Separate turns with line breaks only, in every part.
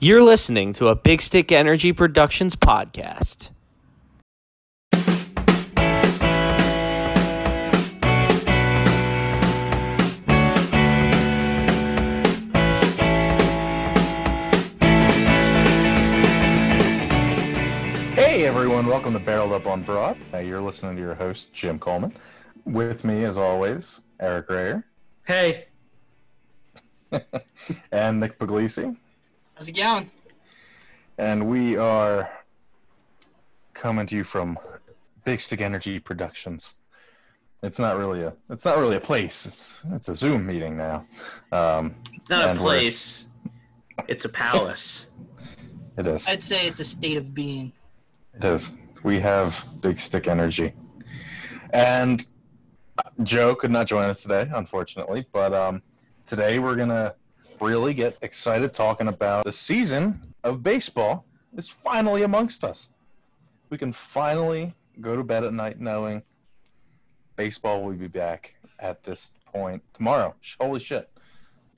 You're listening to a Big Stick Energy Productions podcast.
Hey everyone, welcome to Barreled Up on Broad. Uh, you're listening to your host, Jim Coleman. With me, as always, Eric Rayer
Hey,
and Nick Puglisi.
How's it going?
And we are coming to you from Big Stick Energy Productions. It's not really a it's not really a place. It's it's a Zoom meeting now. Um,
It's not a place. It's a palace.
it is.
I'd say it's a state of being.
It is. We have Big Stick Energy. And Joe could not join us today, unfortunately. But um, today we're going to really get excited talking about the season of baseball is finally amongst us. We can finally go to bed at night knowing baseball will be back at this point tomorrow. Holy shit.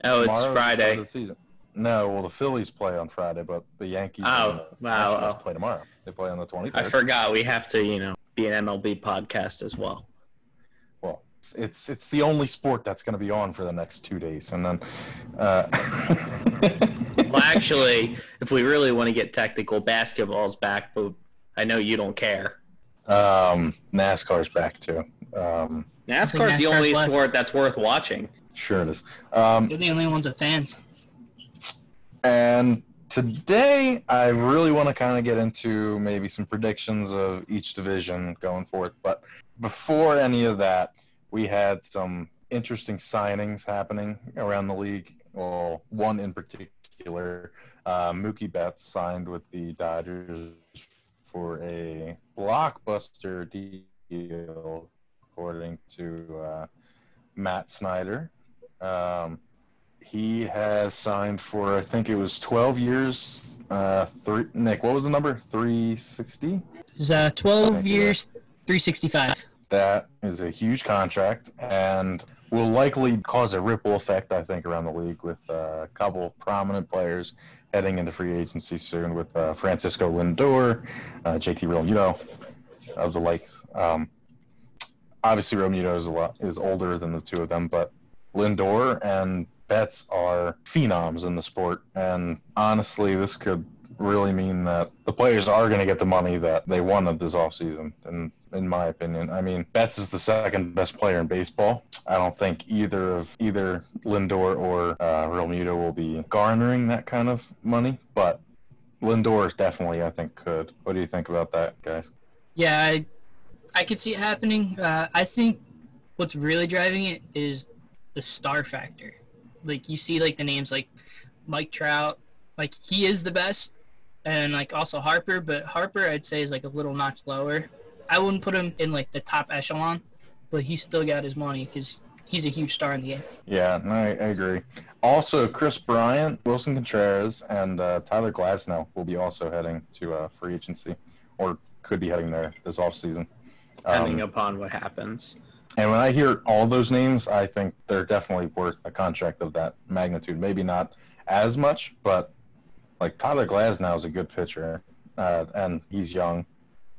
Oh, it's
Tomorrow the
Friday.
of the season. No, well, the Phillies play on Friday, but the Yankees
Oh,
the
wow, oh.
play tomorrow. They play on the 23rd.
I forgot we have to, you know, be an MLB podcast as well.
Well it's it's the only sport that's going to be on for the next two days and then uh,
Well, actually, if we really want to get technical, basketball's back, but I know you don't care.
um, nascar's back too um,
NASCAR's the only
left.
sport that's worth watching.
sure it is um,
You're the only ones with fans.
and today i really want to kind of get into maybe some predictions of each division going forth but before any of that we had some interesting signings happening around the league well one in particular uh, mookie betts signed with the dodgers for a blockbuster deal according to uh, matt snyder um, he has signed for I think it was 12 years. Uh, three. Nick, what was the number? 360.
It's uh, 12 years, 365.
That is a huge contract and will likely cause a ripple effect. I think around the league with a couple of prominent players heading into free agency soon with uh, Francisco Lindor, uh, JT Realmuto, of the likes. Um, obviously, Realmuto is a lot is older than the two of them, but Lindor and Betts are phenoms in the sport, and honestly, this could really mean that the players are going to get the money that they wanted this offseason. And in my opinion, I mean, Betts is the second best player in baseball. I don't think either of either Lindor or uh, Realmuto will be garnering that kind of money, but Lindor is definitely, I think, could. What do you think about that, guys?
Yeah, I, I could see it happening. Uh, I think what's really driving it is the star factor. Like, you see, like, the names like Mike Trout. Like, he is the best. And, like, also Harper. But Harper, I'd say, is, like, a little notch lower. I wouldn't put him in, like, the top echelon. But he still got his money because he's a huge star in the game.
Yeah, no, I, I agree. Also, Kris Bryant, Willson Contreras, and uh, Tyler Glasnow will be also heading to uh, free agency, or could be heading there this offseason.
Depending
Um,
upon what happens.
and when I hear all those names, I think they're definitely worth a contract of that magnitude. Maybe not as much, but like Tyler Glasnow is a good pitcher, uh, and he's young.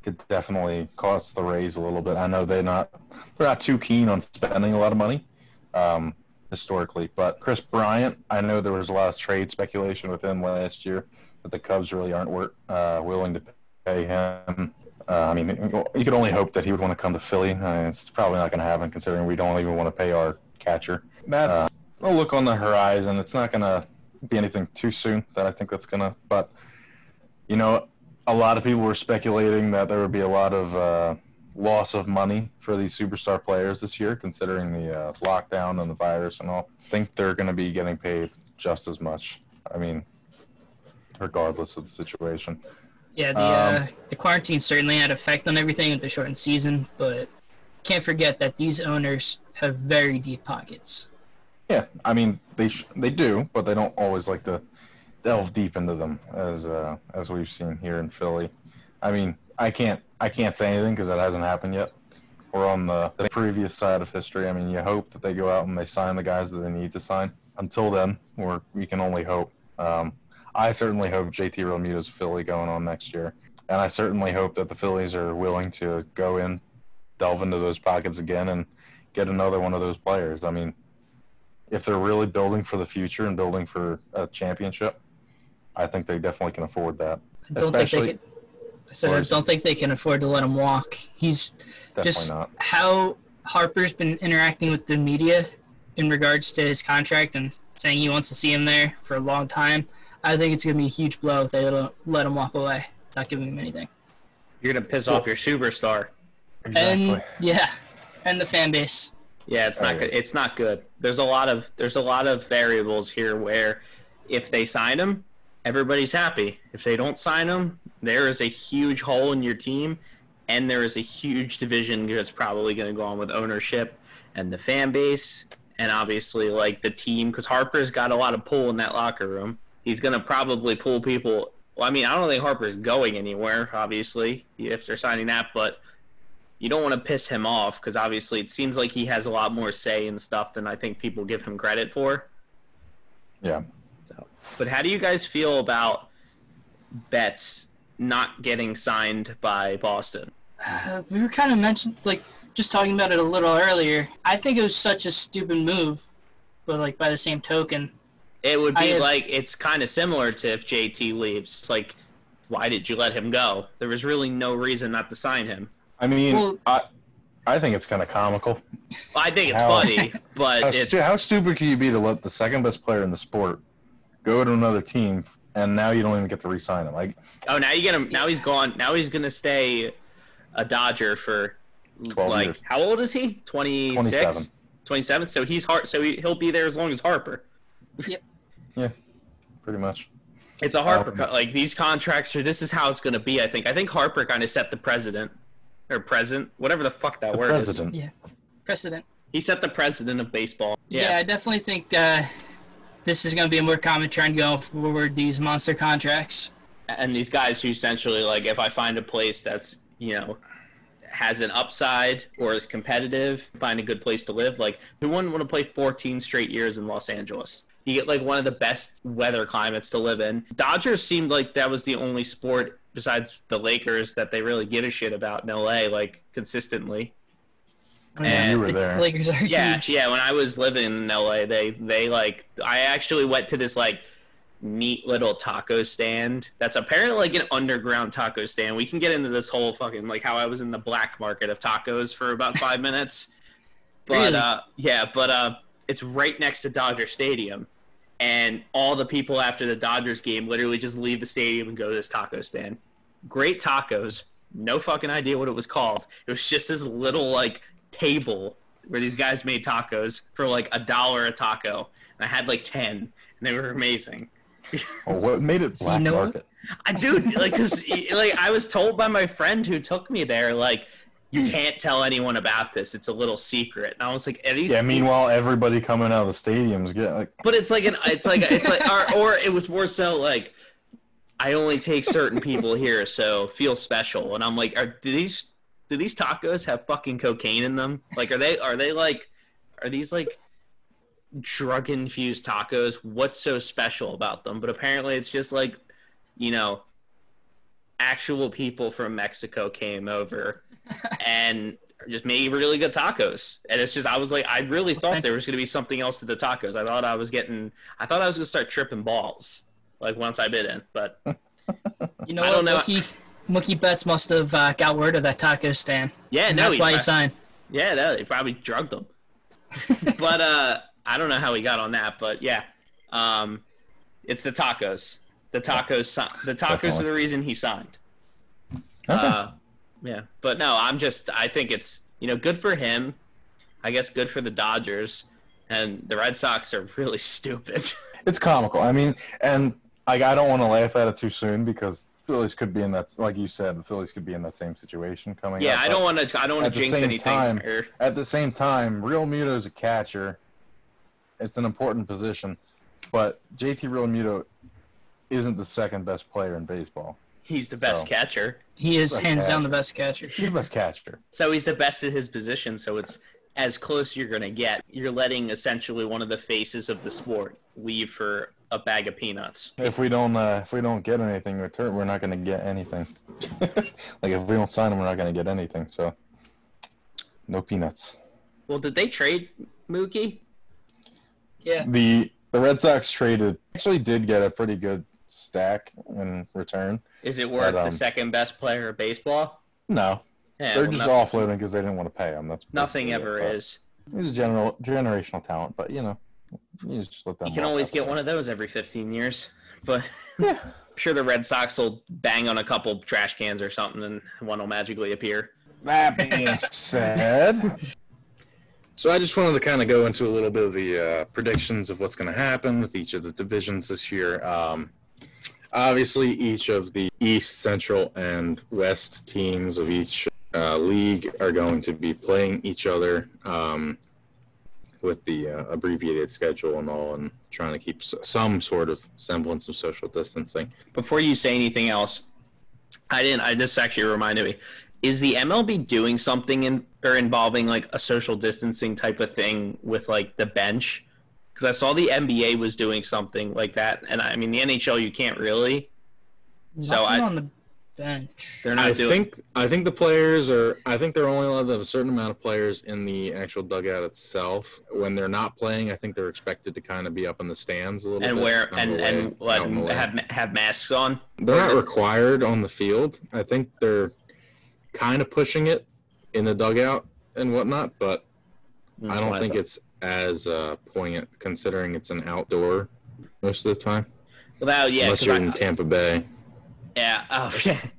Could definitely cost the Rays a little bit. I know they're not they're not too keen on spending a lot of money um, historically, but Kris Bryant, I know there was a lot of trade speculation with him last year but the Cubs really aren't wor- uh, willing to pay him. Uh, I mean, you could only hope that he would want to come to Philly. Uh, it's probably not going to happen, considering we don't even want to pay our catcher. That's a look on the horizon. It's not going to be anything too soon that I think that's going to. But you know, a lot of people were speculating that there would be a lot of uh, loss of money for these superstar players this year, considering the uh, lockdown and the virus and all. I think they're going to be getting paid just as much. I mean, regardless of the situation.
Yeah, the
Um,
uh, the quarantine certainly had effect on everything with the shortened season, but can't forget that these owners have very deep pockets.
Yeah, I mean they sh- they do, but they don't always like to delve deep into them as uh, as we've seen here in Philly. I mean, I can't I can't say anything because that hasn't happened yet. We're on the, the previous side of history. I mean, you hope that they go out and they sign the guys that they need to sign. Until then, we're, we can only hope. Um, I certainly hope JT Realmuto is a Philly going on next year, and I certainly hope that the Phillies are willing to go in, delve into those pockets again, and get another one of those players. I mean, if they're really building for the future and building for a championship, I think they definitely can afford that.
I don't
Especially-
think they can. I said I don't think they can afford to let him walk. He's
Definitely
just
not.
how Harper's been interacting with the media in regards to his contract and saying he wants to see him there for a long time. I think it's going to be a huge blow if they don't let him walk away, not giving him anything.
You're gonna piss off your superstar.
Exactly.
And yeah, and the fan base.
Yeah, it's not
Oh,
good. It's not good. There's a lot of there's a lot of variables here where if they sign him, everybody's happy. If they don't sign him, there is a huge hole in your team, and there is a huge division that's probably going to go on with ownership and the fan base, and obviously like the team because Harper's got a lot of pull in that locker room. He's going to probably pull people. Well, I mean, I don't think Harper's going anywhere. Obviously, if they're signing that, but you don't want to piss him off because obviously it seems like he has a lot more say in stuff than I think people give him credit for.
Yeah.
So, but how do you guys feel about Betts not getting signed by Boston?
Uh, we were kind of mentioned, like, just talking about it a little earlier. I think it was such a stupid move, but like by the same token,
It would be
have-
like it's kind of similar to if JT leaves. It's like, why did you let him go? There was really no reason not to sign him.
I mean,
Well-
I, I think it's kind of comical.
Well, I think it's
How-
funny, but
How,
it's
how stupid can you be to let the second best player in the sport go to another team, and now you don't even get to re-sign him? Like,
oh now you get him. Now he's gone. Now he's gonna stay a Dodger for
12
like
years.
how old is he? 26?
27.
27. So he's hard. So he, he'll be there as long as Harper. Yep.
yeah, pretty much.
It's a Harper
Um,
cut. Like these contracts are. This is how it's going to be. I think. I think Harper kind of set the president or present, whatever the fuck that
The
word
president.
yeah, precedent.
He set the president of baseball.
Yeah,
Yeah.
I definitely think uh, this is going to be a more common trend going forward. These monster contracts.
And these guys who essentially like, if I find a place that's you know has an upside or is competitive, find a good place to live. Like who wouldn't want to play 14 straight years in Los Angeles? You get like one of the best weather climates to live in. Dodgers seemed like that was the only sport besides the Lakers that they really give a shit about in LA, like consistently.
Yeah, you were
the
there.
Lakers are
Yeah,
huge.
yeah. When I was living in LA, they they like I actually went to this like neat little taco stand that's apparently like an underground taco stand. We can get into this whole fucking like how I was in the black market of tacos for about five minutes. But
Really?
uh yeah, but uh it's right next to Dodger Stadium. And all the people after the Dodgers game literally just leave the stadium and go to this taco stand. Great tacos. No fucking idea what it was called. It was just this little like table where these guys made tacos for like a dollar a taco. And I had like 10 and they were amazing.
Well, oh, what made it
So you know
market?
I dude, like, cause like I was told by my friend who took me there, like, you hmm. can't tell anyone about this. It's a little secret. And I was like, are these?
Yeah. Meanwhile, everybody coming out of the stadiums get like,
but it's like an, it's like it's like, or, or it was more so like, I only take certain people here, so feel special. And I'm like, are do these do these tacos have fucking cocaine in them? Like, are they are they like, are these like drug infused tacos? What's so special about them? But apparently, it's just like, you know, actual people from Mexico came over and just made really good tacos. And it's just, I was like, I really thought there was going to be something else to the tacos. I thought I was getting, I thought I was going to start tripping balls like once I bit in, but
You know
I don't know.
Mookie, Mookie Betts must have uh, got word of that taco stand.
yeah,
And
no,
that's
he
why he signed.
yeah, no, they probably drugged him. but uh, I don't know how he got on that, but yeah, um, it's the tacos. The tacos, si- the tacos
Definitely.
are the reason he signed.
Okay.
Uh, yeah, but no, I'm just I think it's you know good for him. I guess good for the Dodgers, and the Red Sox are really stupid.
it's comical. I mean, and like I don't want to laugh at it too soon because Phillies could be in that, like you said, the Phillies could be in that same situation coming.
yeah,
up,
I don't want to I don't want
at
to
the
jinx
same
anything.
time-
or-
At the same time, Realmuto is a catcher. It's an important position, but JT Realmuto isn't the second best player in baseball.
he's the best
So-
catcher,
He is
Best
hands down the best catcher.
He's the best catcher.
so he's the best at his position. So it's as close you're gonna get. You're letting essentially one of the faces of the sport leave for a bag of peanuts.
If we don't, uh, if we don't get anything in return, we're not going to get anything. like if we don't sign him, we're not going to get anything. So, no peanuts.
Well, did they trade Mookie?
Yeah.
The the Red Sox traded actually did get a pretty good stack in return.
Is it worth
um,
the second best player of baseball?
No,
Yeah,
they're
well,
just
no-
offloading because they didn't want to pay him. That's
nothing ever
it, but
is.
He's a general generational talent, but you know, you just let them.
You can always get
there.
one of those every 15 years, but
Yeah.
I'm sure the Red Sox will bang on a couple trash cans or something, and one will magically appear.
That being said, so I just wanted to kind of go into a little bit of the uh, predictions of what's going to happen with each of the divisions this year. Um, obviously, each of the East, Central, and West teams of each uh, league are going to be playing each other um, with the uh, abbreviated schedule and all, and trying to keep s- some sort of semblance of social distancing.
Before you say anything else, I didn't. I just actually reminded me. Is the MLB doing something in or involving like a social distancing type of thing with like the bench? Because I saw the NBA was doing something like that, and I mean the NHL you can't really. So I-
on the bench.
They're not
I
doing.
think I think the players are. I think they're only allowed to have a certain amount of players in the actual dugout itself. When they're not playing, I think they're expected to kind of be up in the stands a little
and
bit.
wear
out in
and
the way-
and let
out in the way.
have have masks on.
They're not required on the field. I think they're kind of pushing it in the dugout and whatnot, but I don't think it's as uh, poignant considering it's an outdoor most of the time.
Without yeah,
unless
'cause
you're
I-
in Tampa Bay.
Yeah. Oh yeah.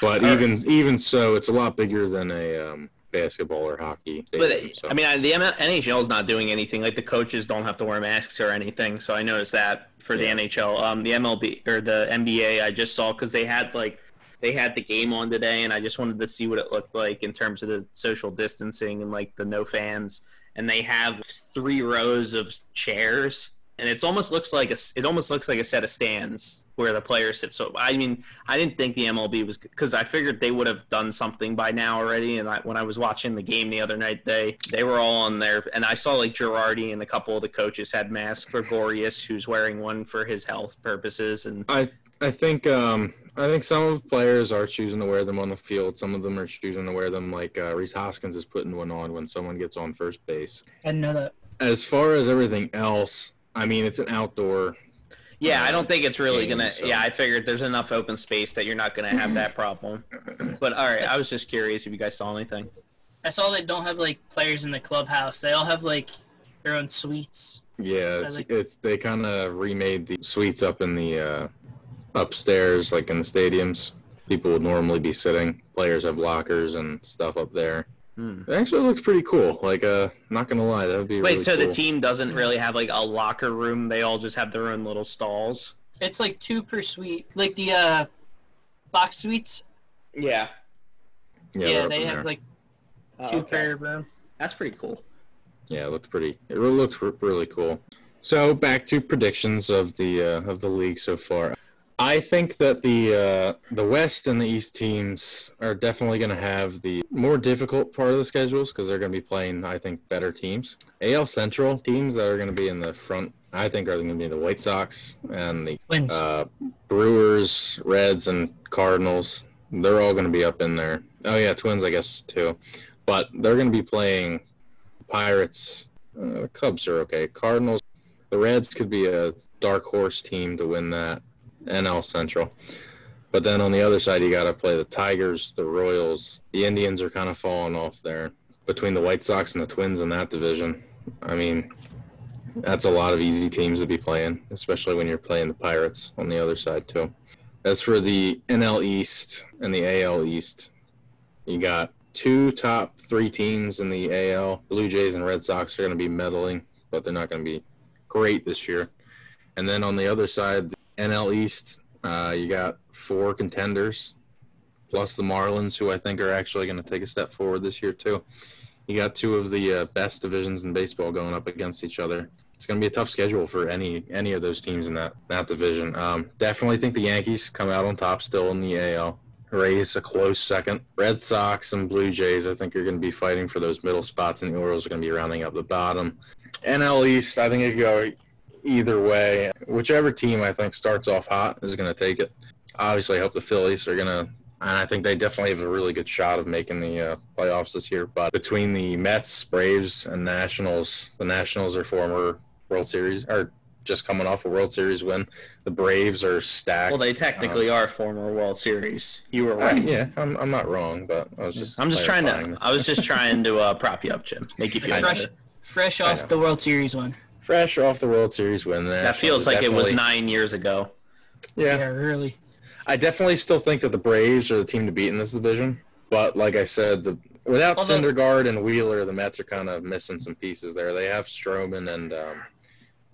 But
Or-
even even so, it's a lot bigger than a um, basketball or hockey.
But
so.
I mean, the NHL is not doing anything. Like the coaches don't have to wear masks or anything. So I noticed that for the NHL, um, the MLB or the NBA, I just saw because they had like they had the game on today, and I just wanted to see what it looked like in terms of the social distancing and like the no fans. And they have three rows of chairs, and it's almost looks like a it almost looks like a set of stands where the players sit. So I mean, I didn't think the MLB was because I figured they would have done something by now already. And I, when I was watching the game the other night, they they were all on there, and I saw like Girardi and a couple of the coaches had masks. Gregorius, who's wearing one for his health purposes, and
I I think um I think some of the players are choosing to wear them on the field. Some of them are choosing to wear them like uh, Rhys Hoskins is putting one on when someone gets on first base.
I didn't know that.
As far as everything else, I mean it's an outdoor.
Yeah, I don't think it's really
game,
gonna.
so-
Yeah, I figured there's enough open space that you're not gonna have that problem. But all right, I was just curious if you guys saw anything.
I saw they don't have like players in the clubhouse. They all have like their own suites.
Yeah, it's,
like-
it's they kind of remade the suites up in the uh, upstairs, like in the stadiums. People would normally be sitting. Players have lockers and stuff up there.
Hmm.
It actually looks pretty cool. Like, uh, not gonna lie, that would be
Wait,
really
so the team doesn't really have like a locker room? They all just have their own little stalls.
It's like two per suite. Like the uh box suites.
Yeah,
Yeah,
Yeah,
they're up
they
in
have
there.
like
Oh,
two
okay.
per room.
That's pretty cool.
Yeah, it looked pretty. It really looked really cool. So back to predictions of the uh, of the league so far. I think that the uh, the West and the East teams are definitely going to have the more difficult part of the schedules because they're going to be playing, I think, better teams. AL Central teams that are going to be in the front, I think, are going to be the White Sox and the uh, Brewers, Reds, and Cardinals. They're all going to be up in there. Oh yeah, Twins, I guess too. But they're going to be playing Pirates. Uh, the Cubs are okay. Cardinals. The Reds could be a dark horse team to win that NL Central. But then on the other side, you got to play the Tigers, the Royals. The Indians are kind of falling off there between the White Sox and the Twins in that division. I mean, that's a lot of easy teams to be playing, especially when you're playing the Pirates on the other side too. As for the NL East and the AL East, you got two top three teams in the AL. Blue Jays and Red Sox are going to be meddling, but they're not going to be great this year. And then on the other side, NL East, uh, you got four contenders, plus the Marlins, who I think are actually going to take a step forward this year too. You got two of the uh, best divisions in baseball going up against each other. It's going to be a tough schedule for any any of those teams in that that division. Um, definitely think the Yankees come out on top still in the AL. Rays a close second. Red Sox and Blue Jays, I think, are going to be fighting for those middle spots, and the Orioles are going to be rounding up the bottom. NL East, I think it could go either way, whichever team I think starts off hot is going to take it. Obviously, I hope the Phillies are going to, and I think they definitely have a really good shot of making the uh, playoffs this year. But between the Mets, Braves, and Nationals, the Nationals are former World Series, are just coming off a World Series win. The Braves are stacked.
Well, they technically are former World Series. You were right.
yeah, I'm, I'm not wrong, but I was just
I'm just trying to. I was just trying to uh, prop you up, Jim. Make you feel
I
better.
Fresh, fresh off the World Series one.
Fresh off the World Series win. The
That feels
are
like it was nine years ago.
Yeah,
Yeah, really.
I definitely still think that the Braves are the team to beat in this division. But like I said, the without
Although-
Syndergaard and Wheeler, the Mets are kind of missing some pieces there. They have Stroman and um,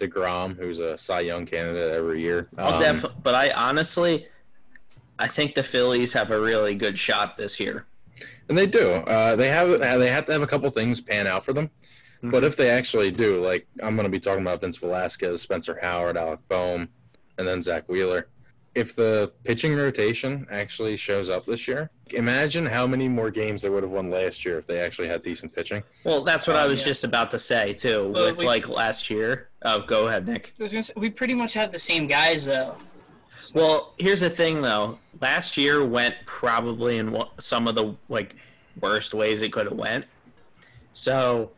Degrom, who's a Cy Young candidate every year.
I'll
Um,
def- but I honestly, I think the Phillies have a really good shot this year.
and they do. Uh, they have they have to have a couple things pan out for them. But mm-hmm. if they actually do, like I'm going to be talking about Vince Velasquez, Spencer Howard, Alec Bohm, and then Zack Wheeler. If the pitching rotation actually shows up this year, imagine how many more games they would have won last year if they actually had decent pitching.
Well, that's what I was
Yeah.
just about to say too.
Well,
with
we-
like last year. Oh, go ahead, Nick.
I was gonna say, we pretty much have the same guys though.
Well, here's the thing though. Last year went probably in some of the like worst ways it could have went. So,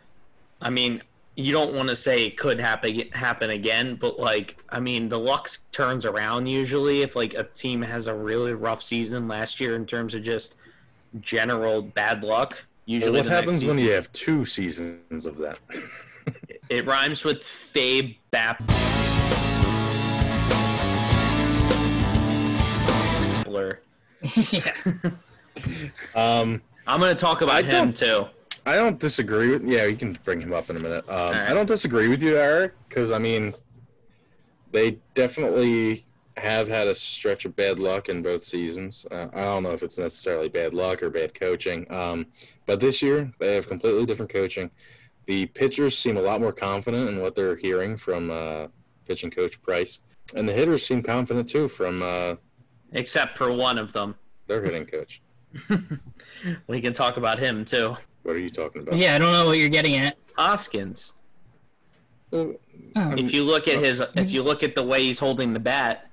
I mean, you don't want to say it could happen happen again, but like, I mean, the luck turns around usually if like a team has a really rough season last year in terms of just general bad luck.
Well,
Usually,
what
the next
happens when you have two seasons of that?
It rhymes with Fabe Bap.
yeah.
um,
I'm gonna talk about
I
him too.
I don't disagree with. Yeah, you can bring him up in a minute. Um,
right.
I don't disagree with you, Eric, because I mean, they definitely have had a stretch of bad luck in both seasons. Uh, I don't know if it's necessarily bad luck or bad coaching, um, but this year they have completely different coaching. The pitchers seem a lot more confident in what they're hearing from uh, pitching coach Price, and the hitters seem confident too from uh,
Except for one of them.
their hitting coach.
We can talk about him too.
What are you talking about?
yeah, I don't know what you're getting at.
Hoskins.
Oh.
If you look at his, if you look at the way he's holding the bat.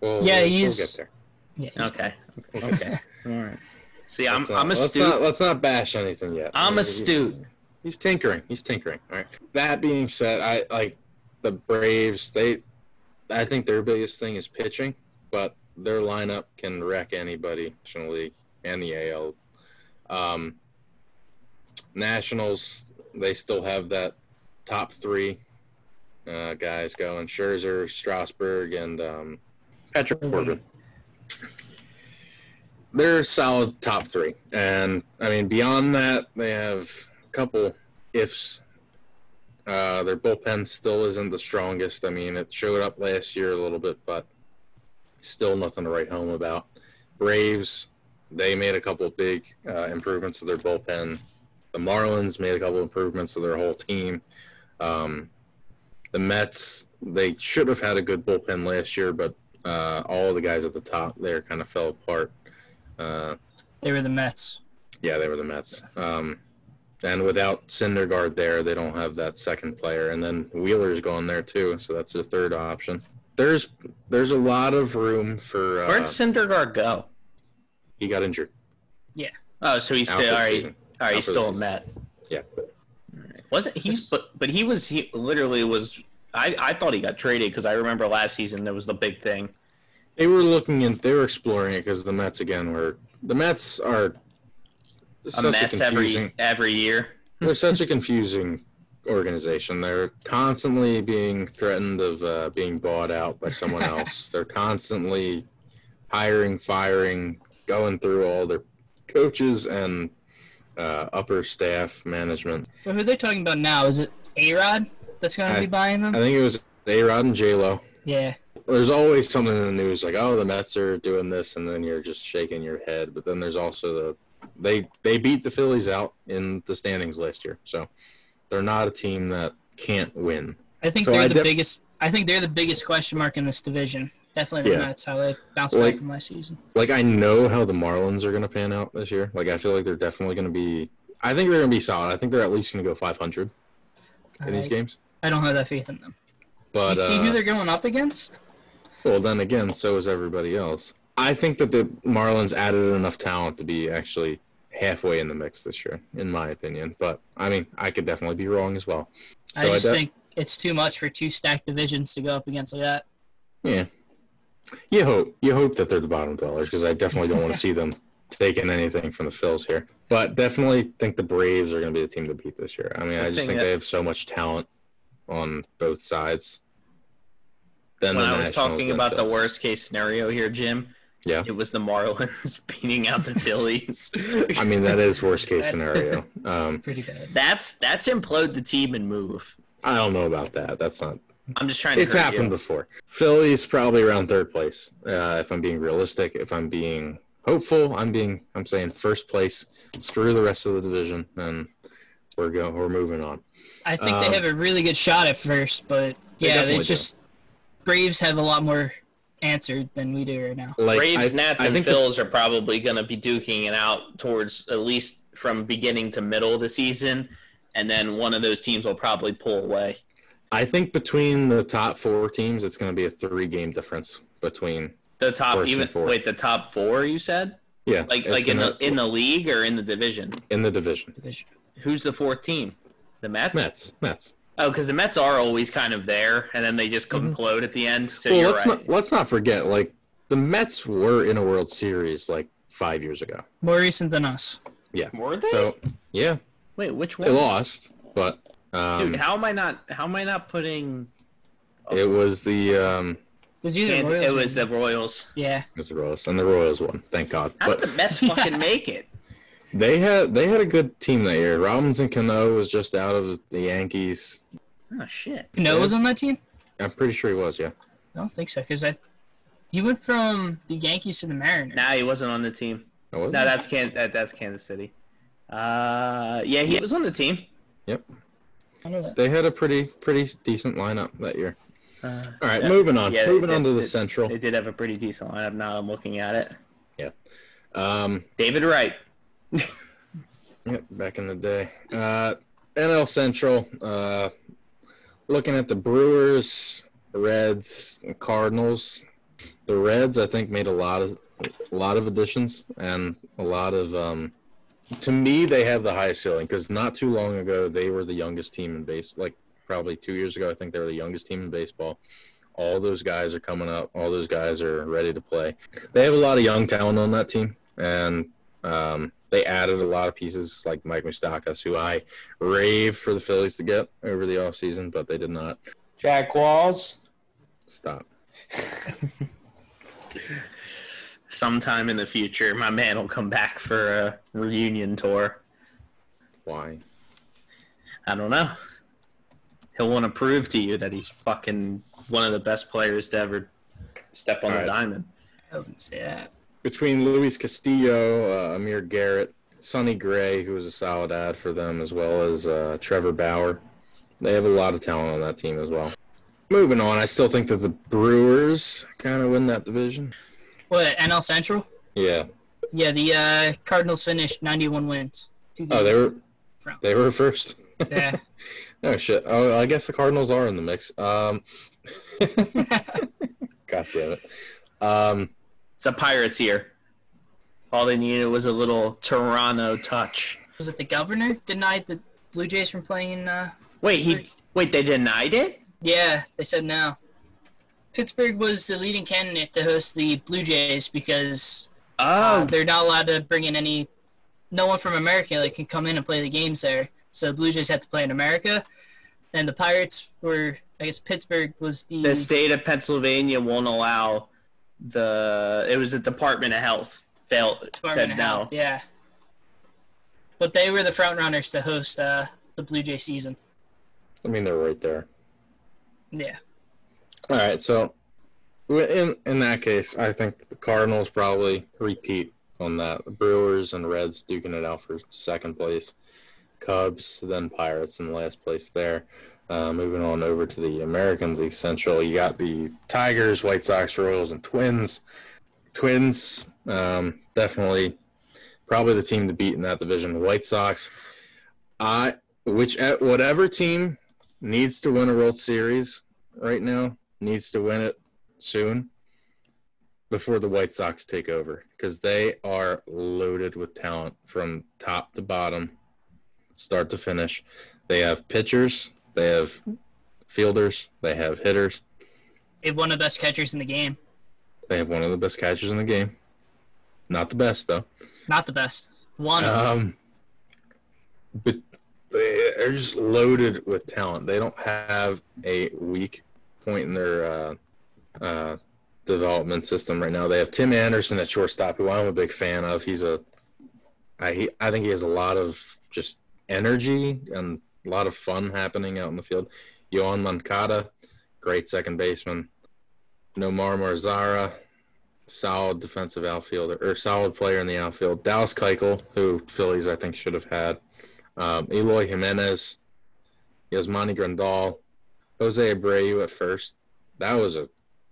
Well,
Yeah,
we'll,
he's-
we'll get there.
Yeah.
Okay. Okay. All right. See, I'm
Let's not-
I'm
let's. Not, let's not bash anything yet.
I'm
He's-
astute.
He's tinkering. He's tinkering. All right. That being said, I like the Braves. They, I think their biggest thing is pitching, but their lineup can wreck anybody, National League and the AL. Um, Nationals, they still have that top three uh, guys going: Scherzer, Strasburg, and um, Patrick Corbin. They're a solid top three, and I mean beyond that, they have a couple ifs. Uh, their bullpen still isn't the strongest. I mean, it showed up last year a little bit, but still nothing to write home about. Braves, they made a couple big uh, improvements to their bullpen. The Marlins made a couple improvements to their whole team. Um, the Mets, they should have had a good bullpen last year, but uh, all the guys at the top there kind of fell apart. Uh,
They were the Mets.
yeah, they were the Mets. Um, and without Syndergaard there, they don't have that second player. And then Wheeler's going there too, so that's the third option. There's there's a lot of room for.
Where'd
Uh,
Syndergaard go?
he got injured. Yeah.
Oh, so he's still all right.
season.
All right, he's still a. Met.
Yeah.
Wasn't he's but but he was he literally was. I I thought he got traded because I remember last season there was the big thing.
They were looking and they were exploring it because the Mets again were the Mets are
A mess every every year.
they're such a confusing organization. They're constantly being threatened of uh, being bought out by someone else. They're constantly hiring, firing, going through all their coaches and uh, upper staff management.
But who are they talking about now? Is it A Rod that's going to be buying them?
I think it was A Rod and J Lo.
yeah.
There's always something in the news like, oh, the Mets are doing this, and then you're just shaking your head. But then there's also the they they beat the Phillies out in the standings last year, so they're not a team that can't win.
I think
So
they're
I
the
def-
biggest. I think they're the biggest question mark in this division. Definitely
Yeah.
Mets. How they bounced
Like-
back from last season.
Like I know how the Marlins are going to pan out this year. Like I feel like they're definitely going to be. I think they're going to be solid. I think they're at least going to go 500 in these games.
I don't have that faith in them.
But
you see
uh,
who they're going up against?
well, then again, so is everybody else. I think that the Marlins added enough talent to be actually halfway in the mix this year, in my opinion. But I mean, I could definitely be wrong as well.
I
So I
just
de-
think it's too much for two stacked divisions to go up against like that.
Yeah. You hope you hope that they're the bottom dwellers because I definitely don't want to see them taking anything from the Phils here. But definitely think the Braves are going to be the team to beat this year. I mean, I,
I
just
think
think
that-
they have so much talent on both sides. Then
when
the
I was talking about the worst case scenario here, Jim,
Yeah.
it was the Marlins beating out the Phillies.
I mean, that is worst case scenario. Um,
Pretty bad.
that's that's implode the team and move.
I don't know about that. That's not.
I'm just trying to.
It's happened
you.
before. Philly's probably around third place. Uh, if I'm being realistic, if I'm being hopeful, I'm being. I'm saying first place. Screw the rest of the division, and we're going. We're moving on.
I think
Um,
they have a really good shot at first, but yeah, they,
definitely do.
just Braves have a lot more answered than we do right now.
Like
Braves,
I,
Nats,
I
and
think the-
Phils are probably going to be duking it out towards at least from beginning to middle of the season, and then one of those teams will probably pull away.
I think between the top four teams, it's going to be a three-game difference between.
The top,
First and
even wait, the top four. You said
Yeah,
like like in
gonna-
the in the league or in the division.
in the division.
Division.
Who's the fourth team? The Mets.
Mets, Mets.
Oh, because the Mets are always kind of there, and then they just
Mhm.
implode at the end. So
well, let's
right.
not let's not forget like the Mets were in a World Series like five years ago.
More recent than us.
Yeah.
Were they?
So yeah,
wait, which one?
they lost, but um,
Dude, how am I not? How am I not putting?
it was the um,
It was either
Kansas-
Royals
it was the Royals.
yeah.
it was the Royals, and the Royals won. Thank God.
How did
But
the Mets fucking make it?
they had they had a good team that year. Robinson Cano was just out of the Yankees.
Oh shit!
No was on that team.
I'm pretty sure he was. Yeah.
I don't think so because I. He went from the Yankees to the Mariners.
Nah, he wasn't on the team.
Oh,
No, that's Kansas. That, that's Kansas City. Uh, yeah, he was on the team.
I know that.
They had a pretty pretty decent lineup that year.
Uh,
All right,
Yeah.
moving on.
Yeah, they
moving on
did-
to the
they-
Central.
they did have a pretty decent lineup. Now I'm looking at it. Yeah.
Um,
David Wright.
Yep, back in the day. Uh, NL Central. Uh, looking at the Brewers, Reds, and Cardinals. The Reds, I think, made a lot of a lot of additions and a lot of. Um, to me, they have the highest ceiling because not too long ago they were the youngest team in base. Like probably two years ago, I think they were the youngest team in baseball. All those guys are coming up. All those guys are ready to play. They have a lot of young talent on that team, and um, they added a lot of pieces like Mike Moustakas, who I rave for the Phillies to get over the offseason, but they did not
Jack Walls.
stop.
Sometime in the future, my man will come back for a reunion tour.
Why?
I don't know. He'll want to prove to you that he's fucking one of the best players to ever step on
All
the
right.
diamond.
I wouldn't say that.
Between Luis Castillo, uh, Amir Garrett, Sonny Gray, who was a solid ad for them, as well as uh, Trevor Bauer, they have a lot of talent on that team as well. Moving on, I still think that the Brewers kind of win that division.
What NL Central?
Yeah.
Yeah, the uh, Cardinals finished 91 wins.
Oh, they were
from.
they were first.
Yeah.
Oh shit! Oh, I guess the Cardinals are in the mix. Um, God damn it. Um,
It's a Pirates here. All they needed was a little Toronto touch.
Was it the governor denied the Blue Jays from playing in? Uh,
Wait, he wait. They denied it.
yeah, they said no. Pittsburgh was the leading candidate to host the Blue Jays because uh,
Oh,
they're not allowed to bring in any. No one from America like can come in and play the games there. So Blue Jays had to play in America, and the Pirates were. I guess Pittsburgh was the.
the state of Pennsylvania won't allow the. It was the Department of Health. Failed.
Department
said
of
no.
Health, Yeah. But they were the front runners to host uh, the Blue Jay season.
I mean, they're right there.
Yeah.
All right, so in in that case, I think the Cardinals probably repeat on that. The Brewers and Reds duking it out for second place. Cubs, then Pirates in last place there. Uh, moving on over to the Americans League Central, you got the Tigers, White Sox, Royals, and Twins. Twins, um, definitely, probably the team to beat in that division. The White Sox, I which whatever team needs to win a World Series right now needs to win it soon before the White Sox take over because they are loaded with talent from top to bottom, start to finish. They have pitchers, they have fielders, they have hitters,
They've one of the best catchers in the game.
they have one of the best catchers in the game. Not the best though.
Not the best. One. of them.
Um, but they're just loaded with talent. They don't have a weak point in their uh, uh, development system right now. They have Tim Anderson at shortstop, who I'm a big fan of. He's a, I he, I think he has a lot of just energy and a lot of fun happening out in the field. Yoán Moncada, great second baseman. Nomar Mazara, solid defensive outfielder or solid player in the outfield. Dallas Keuchel, who Phillies I think should have had. Um, Eloy Jimenez, Yasmani Grandal, Jose Abreu at first. That was a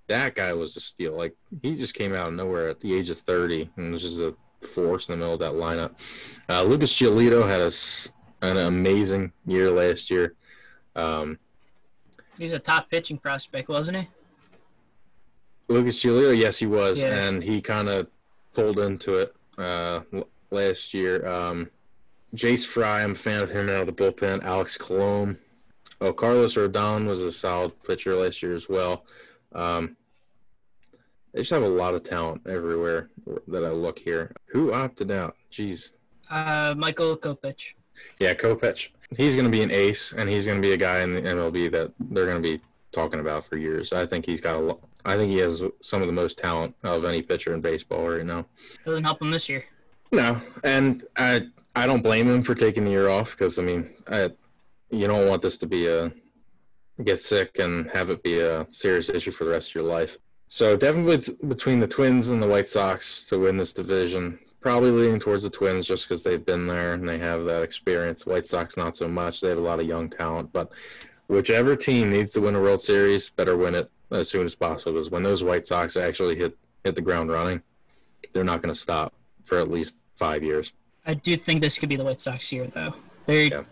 that guy was a steal. Like he just came out of nowhere at the age of 30 and was just a force in the middle of that lineup. Uh, Lucas Giolito had a an amazing year last year. Um,
He's a top pitching prospect, wasn't he?
Lucas Giolito, yes, he was,
Yeah.
and he kind of pulled into it uh, l- last year. Um, Jace Fry, I'm a fan of him out of the bullpen. Alex Colomé. Oh, Carlos Rodon was a solid pitcher last year as well. Um, they just have a lot of talent everywhere that I look here. Who opted out? Jeez.
Uh, Michael Kopech.
Yeah, Kopech. He's going to be an ace, and he's going to be a guy in the MLB that they're going to be talking about for years. I think he's got a lot. I think he has some of the most talent of any pitcher in baseball right now.
Doesn't help him this year.
No, and I I don't blame him for taking the year off because I mean, I, you don't want this to be a get sick and have it be a serious issue for the rest of your life. So definitely t- between the Twins and the White Sox to win this division. Probably leaning towards the Twins just because they've been there and they have that experience. White Sox not so much. They have a lot of young talent, but whichever team needs to win a World Series better win it as soon as possible. Because when those White Sox actually hit hit the ground running, they're not going to stop for at least five years.
I do think this could be the White Sox year, though. They're
Yeah.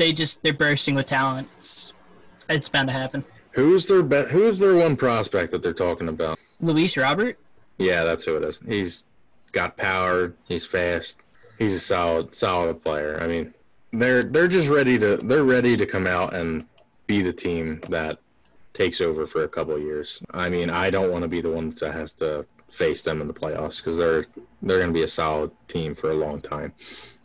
They just they're bursting with talent. It's it's bound to happen.
Who's their bet? Who's their one prospect that they're talking about?
Luis Robert.
Yeah, that's who it is. He's got power. He's fast. He's a solid, solid player. I mean, they're they're just ready to they're ready to come out and be the team that takes over for a couple of years. I mean, I don't want to be the one that has to face them in the playoffs because they're they're going to be a solid team for a long time.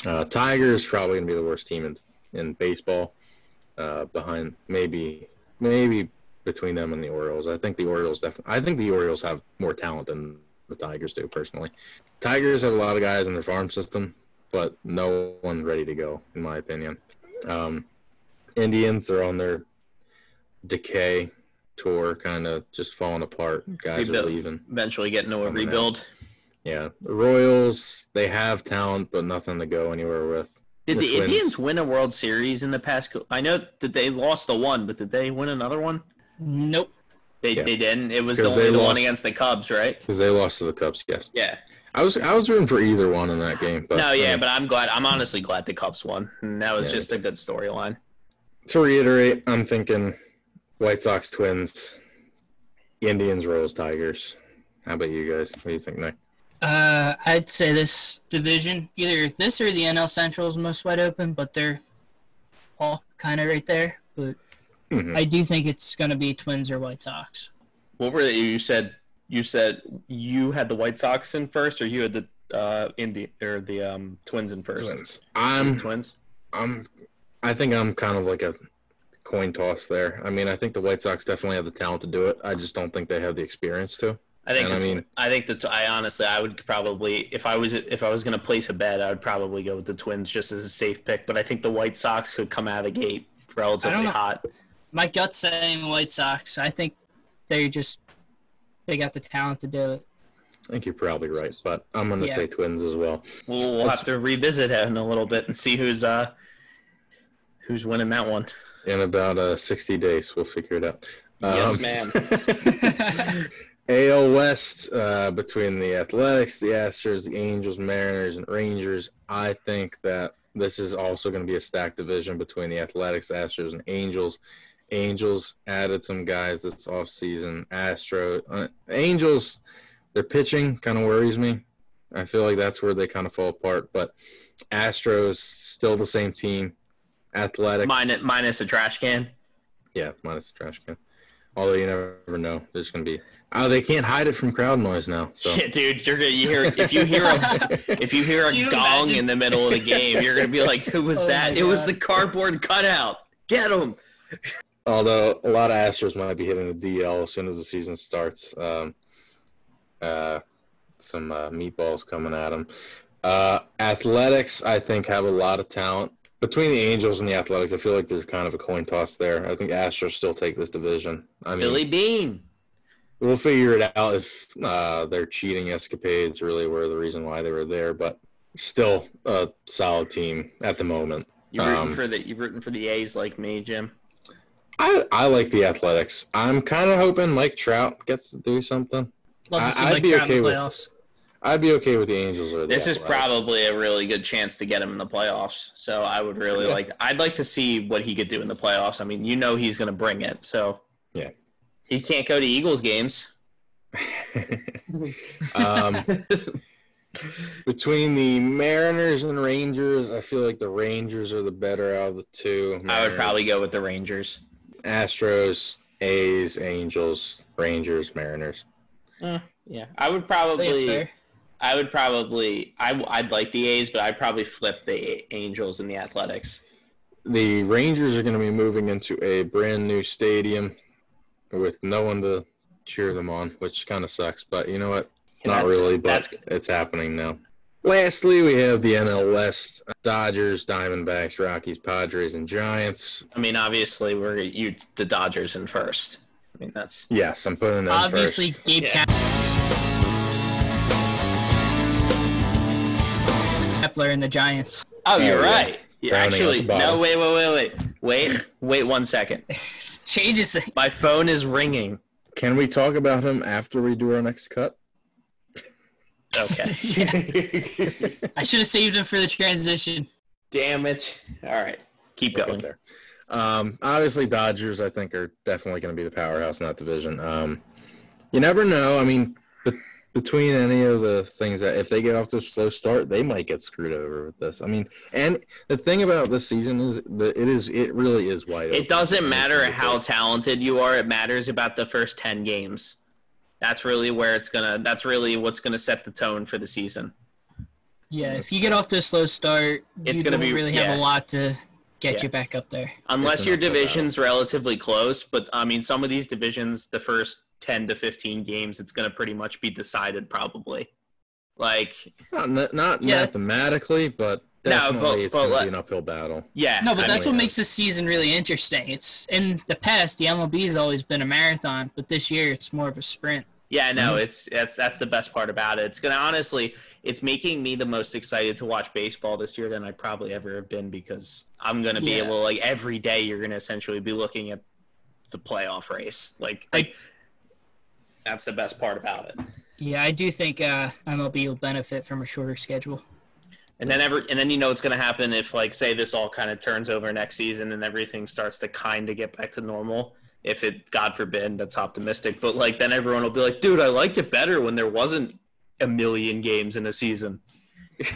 Uh, Tigers probably going to be the worst team in in baseball, uh, behind maybe maybe between them and the Orioles. I think the Orioles definitely. I think the Orioles have more talent than the Tigers do personally. Tigers have a lot of guys in their farm system, but no one ready to go, in my opinion. Um, Indians are on their decay tour, kind of just falling apart. Guys are leaving.
Eventually getting to a
Coming out.
rebuild.
Yeah, the Royals they have talent, but nothing to go anywhere with.
Did
The
the, Indians win a World Series in the past? cou- I know that they lost the one, but did they win another one?
Nope.
They,
Yeah.
they didn't. It was the
'Cause
only
they
the one against the Cubs, right?
Because they lost to the Cubs, yes.
Yeah.
I was I was rooting for either one in that game. But
no, yeah,
um,
but I'm glad. I'm honestly glad the Cubs won. And that was
Yeah,
just a good storyline.
to reiterate, I'm thinking White Sox, Twins, Indians, Royals, Tigers. How about you guys? What do you think, Nick?
Uh, I'd say this division, either this or the NL Central is most wide open, but they're all kind of right there. But
Mhm.
I do think it's going to be Twins or White Sox.
What were they? You said you said you had the White Sox in first, or you had the uh Indi or the um Twins in first.
Twins. I'm
Twins.
I'm I think I'm kind of like a coin toss there. I mean, I think the White Sox definitely have the talent to do it. I just don't think they have the experience to.
I think.
I mean-
I think that I honestly, I would probably, if I was, if I was going to place a bet, I would probably go with the Twins just as a safe pick. But I think the White Sox could come out of the gate relatively hot.
My gut's saying White Sox. I think they just they got the talent to do it.
I think you're probably right, but I'm going to
Yeah.
say Twins as well.
We'll, we'll have to revisit it in a little bit and see who's uh who's winning that one.
In about uh, 60 days, we'll figure it out.
Yes,
Um,
ma'am.
AL West uh, between the Athletics, the Astros, the Angels, Mariners, and Rangers. I think that this is also going to be a stacked division between the Athletics, Astros, and Angels. Angels added some guys this offseason. Astro uh, Angels, their pitching kind of worries me. I feel like that's where they kind of fall apart. But Astros still the same team. Athletics
minus minus a trash can.
yeah, minus a trash can. Although you never know, there's gonna be. Oh, they can't hide it from crowd noise now. So
Shit, dude, you're gonna you hear if you hear a if you hear a
you
gong
imagine?
in the middle of the game, you're gonna be like, "Who was
Oh
that?
my
It was the cardboard cutout. Get him!"
Although a lot of Astros might be hitting the DL as soon as the season starts. Um, uh, some uh, meatballs coming at them. Uh, athletics, I think, have a lot of talent. Between the Angels and the Athletics, I feel like there's kind of a coin toss there. I think Astros still take this division. I mean,
Billy Beane.
we'll figure it out if uh, their cheating escapades really were the reason why they were there. But still, a solid team at the moment.
You're rooting
Um,
for the you're rooting for the A's like me, Jim?
I, I like the Athletics. I'm kind of hoping Mike Trout gets to do something.
Love
I-
to see
I'd
Mike
be
Trout
okay
in the
with-
playoffs.
I'd be okay with the Angels or the
This is
Athletics.
probably a really good chance to get him in the playoffs. So I would really
Yeah.
like. I'd like to see what he could do in the playoffs. I mean, you know he's going to bring it. So
Yeah.
he can't go to Eagles games.
um, between the Mariners and Rangers, I feel like the Rangers are the better out of the two.
I would probably go with the Rangers.
Astros, A's, Angels, Rangers, Mariners.
Yeah, I would
I think
probably.
Fair.
I would probably. I, I'd like the A's, but I'd probably flip the Angels and the Athletics.
The Rangers are going to be moving into a brand new stadium with no one to cheer them on, which kind of sucks. But you know what? Not
That-
really, but it's happening now. Lastly, we have the NL West: Dodgers, Diamondbacks, Rockies, Padres, and Giants.
I mean, obviously, we're you the Dodgers in first. I mean, that's
Yes, I'm putting them
Obviously,
first.
Gabe
Yeah.
Kapler and the Giants.
Oh, you're
yeah.
right. Yeah,
Browning
actually, no. Wait, wait, wait, wait, wait, wait. One second.
Changes things.
My phone is ringing.
Can we talk about him after we do our next cut?
Okay.
I should have saved him for the transition.
Damn it. All right. Keep
We'll
going.
get there. Um, obviously, Dodgers, I think, are definitely going to be the powerhouse in that division. Um, you never know. I mean, be- between any of the things that if they get off to a slow start, they might get screwed over with this. I mean, and the thing about this season is that it is it really is wide open.
It doesn't matter how talented you are. It matters about the first 10 games. That's really where it's going to that's really what's going to set the tone for the season.
Yeah, if you get off to a slow start,
It's
you
gonna
don't
be-
really have
yeah.
a lot to get
Yeah.
you back up there.
Unless your division's relatively close, but I mean some of these divisions the first 10 to 15 games it's going to pretty much be decided probably. Like
Not, not
Yeah.
mathematically, but
No,
definitely
but-
it's going to be an uphill battle.
yeah.
No, but that's
mean,
what makes this season really interesting. It's in the past the MLB has always been a marathon, but this year it's more of a sprint.
Yeah, no,
Mhm.
it's that's that's the best part about it. It's gonna honestly, it's making me the most excited to watch baseball this year than I probably ever have been because I'm gonna be
Yeah.
able like every day you're gonna essentially be looking at the playoff race. Like, like that's the best part about it.
Yeah, I do think uh, MLB will benefit from a shorter schedule.
And then ever, and then you know what's gonna happen if like say this all kind of turns over next season and everything starts to kind of get back to normal. If it, God forbid, that's optimistic, but like then everyone will be like, dude, I liked it better when there wasn't a million games in a season.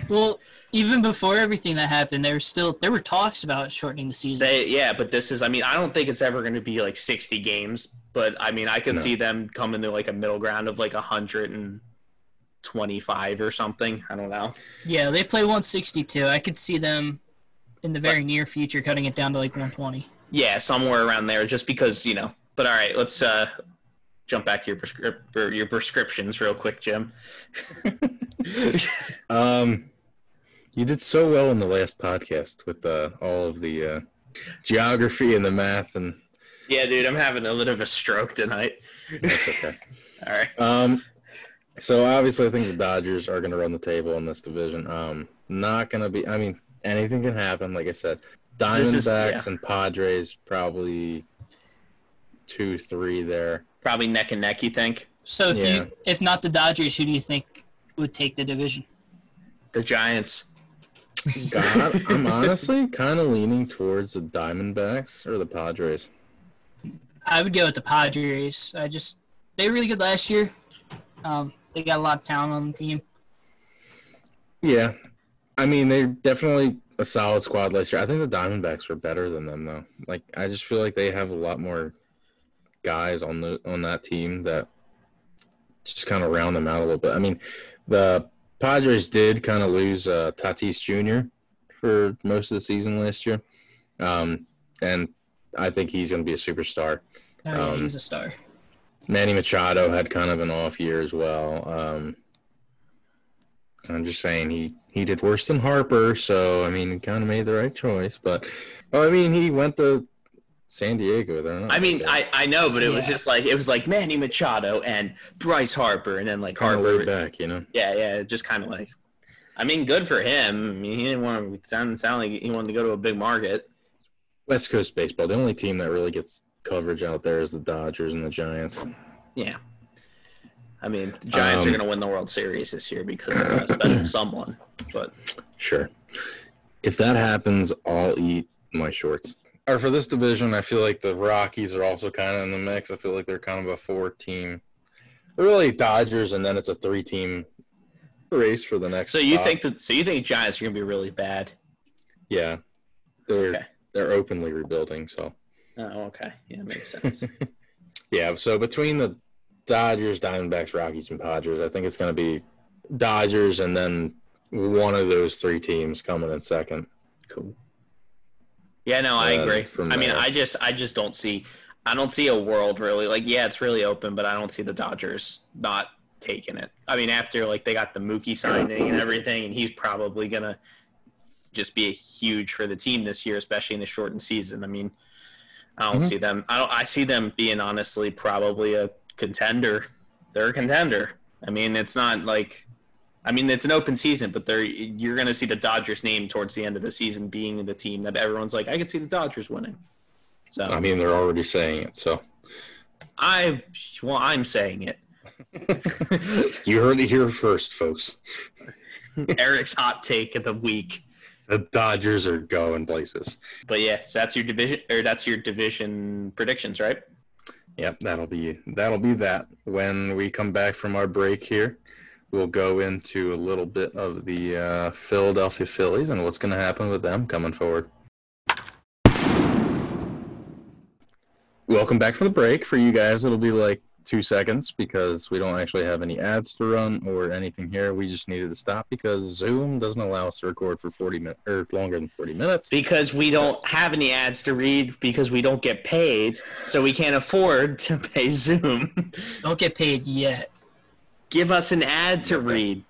Well, even before everything that happened, there was still there were talks about shortening the season.
They, yeah, but this is, I mean, I don't think it's ever going to be like 60 games, but I mean, I could
No.
see them coming to like a middle ground of like 125 or something. I don't know.
yeah, they play 162. I could see them in the very near future cutting it down to like 120.
Yeah, somewhere around there, just because, you know. But all right, let's uh, jump back to your, prescrip- or your prescriptions real quick, Jim.
Um, you did so well in the last podcast with uh, all of the uh, geography and the math, and
yeah, dude, I'm having a little of a stroke tonight.
that's okay.
All right.
Um, so obviously, I think the Dodgers are going to run the table in this division. Um, not going to be. I mean, anything can happen. Like I said,
This is-
Diamondbacks
yeah.
and Padres probably two, three there.
Probably neck and neck, you think?
So if
Yeah.
you if not the Dodgers, who do you think would take the division?
The Giants.
God, I'm honestly kind of leaning towards the Diamondbacks or the Padres.
I would go with the Padres. I just they were really good last year. Um, they got a lot of talent on the team.
Yeah, I mean they're definitely a solid squad last year. I think the Diamondbacks were better than them though. Like I just feel like they have a lot more guys on the on that team that just kind of round them out a little bit. I mean, the Padres did kind of lose uh, Tatis Jr. for most of the season last year, um, and I think he's going to be a superstar.
Oh, yeah,
Um,
he's a star.
Manny Machado had kind of an off year as well. Um, I'm just saying he he did worse than Harper, so I mean, he kind of made the right choice. But oh, I mean, he went to San Diego. They're not
I mean. I, I know, but it was
Yeah.
just like it was like Manny Machado and Bryce Harper, and then like
kind of
Harper.
laid back, you know.
Yeah, yeah, just kind of like. I mean, good for him. I mean, he didn't want to sound sound like he wanted to go to a big market.
West Coast baseball. The only team that really gets coverage out there is the Dodgers and the Giants.
Yeah. I mean, the Giants are
Um,
going to win the World Series this year because of a special someone. But
Sure. If that happens, I'll eat my shorts. Or for this division, I feel like the Rockies are also kind of in the mix. I feel like they're kind of a four team, really Dodgers, and then it's a three team race for the next.
so you
spot.
think that? So you think Giants are going to be really bad?
Yeah, they're
Okay.
they're openly rebuilding. So
Oh, okay. Yeah, makes sense.
yeah, so between the Dodgers, Diamondbacks, Rockies, and Padres, I think it's going to be Dodgers, and then one of those three teams coming in second.
cool. Yeah, no, I
Uh,
agree. I mean. I just, I just don't see, I don't see a world really like. Yeah, it's really open, but I don't see the Dodgers not taking it. I mean, after like they got the Mookie signing and everything, and he's probably gonna just be a huge for the team this year, especially in the shortened season. I mean, I don't
Mhm.
see them. I don't. I see them being honestly probably a contender. They're a contender. I mean, it's not like. I mean, it's an open season, but they're you're going to see the Dodgers name towards the end of the season being in the team that everyone's like, I can see the Dodgers winning. So
I mean, they're already saying it. So
I, well, I'm saying it.
you heard it here first, folks.
Eric's hot take of the week.
The Dodgers are going places.
But yeah, so that's your division, or that's your division predictions, right?
Yep, that'll be that'll be that. When we come back from our break here, we'll go into a little bit of the uh, Philadelphia Phillies and what's going to happen with them coming forward. Welcome back from the break. For you guys, it'll be like two seconds because we don't actually have any ads to run or anything here. We just needed to stop because Zoom doesn't allow us to record for 40 minutes or longer than 40 minutes.
Because we don't have any ads to read because we don't get paid, so we can't afford to pay Zoom.
Don't get paid yet.
Give us an ad to read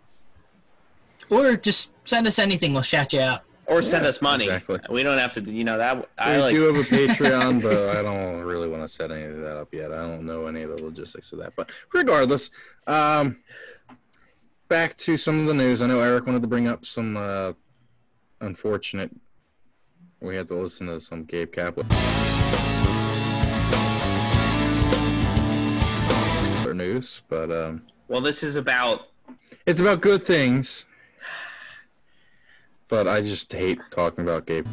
Or just send us anything. We'll shout you out.
or send
Yeah,
us money.
exactly.
We don't have to, you know, that I
we
like.
do have a Patreon, but I don't really want to set any of that up yet. I don't know any of the logistics of that. But regardless, um, back to some of the news. I know Eric wanted to bring up some uh, unfortunate. We had to listen to some Gabe Kapler news, but um,
Well, this is about
it's about good things. But I just hate talking about Gabe.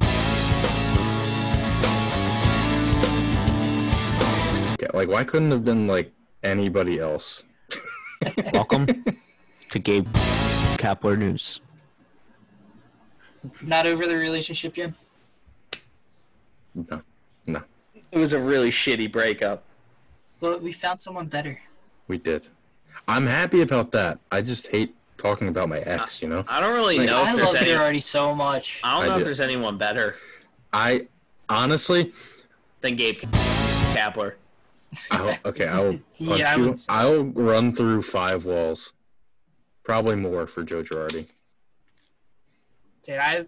Yeah, like why couldn't it have been like anybody else?
Welcome to Gabe Kapler News.
Not over the relationship, Jim.
No, no,
it was a really shitty breakup.
But we found someone better.
we did. I'm happy about that. I just hate talking about my ex. You know,
I don't really
Like,
know
I
if there's
love
any.
her already so much.
I don't
I
know if there's anyone better
I honestly,
than Gabe Kapler.
I'll, okay, I'll punch
Yeah, I
you.
would
I'll run through five walls, probably more for Joe Girardi.
Dude, I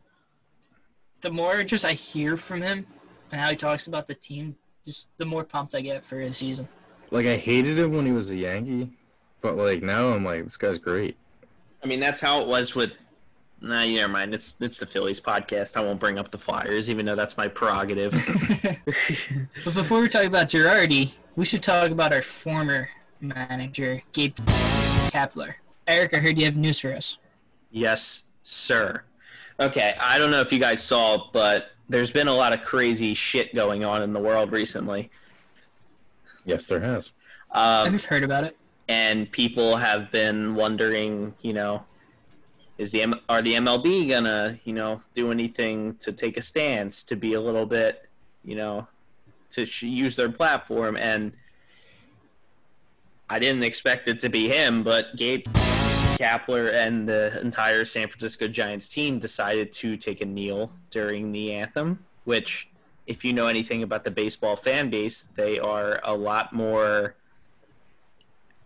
the more just I hear from him and how he talks about the team, just the more pumped I get for his season.
Like I hated him when he was a Yankee, but like now I'm like this guy's great.
I mean, that's how it was with. Nah, you never mind. It's it's the Phillies podcast. I won't bring up the Flyers, even though that's my prerogative.
But before we talk about Girardi, we should talk about our former manager, Gabe Kapler. Eric, I heard you have news for us.
yes, sir. Okay, I don't know if you guys saw, but there's been a lot of crazy shit going on in the world recently.
Yes, there has.
Um,
I've heard about it.
And people have been wondering, you know, is the M- are the MLB gonna, you know, do anything to take a stance to be a little bit, you know, to sh- use their platform? And I didn't expect it to be him, but Gabe Kapler and the entire San Francisco Giants team decided to take a kneel during the anthem, which, if you know anything about the baseball fan base, they are a lot more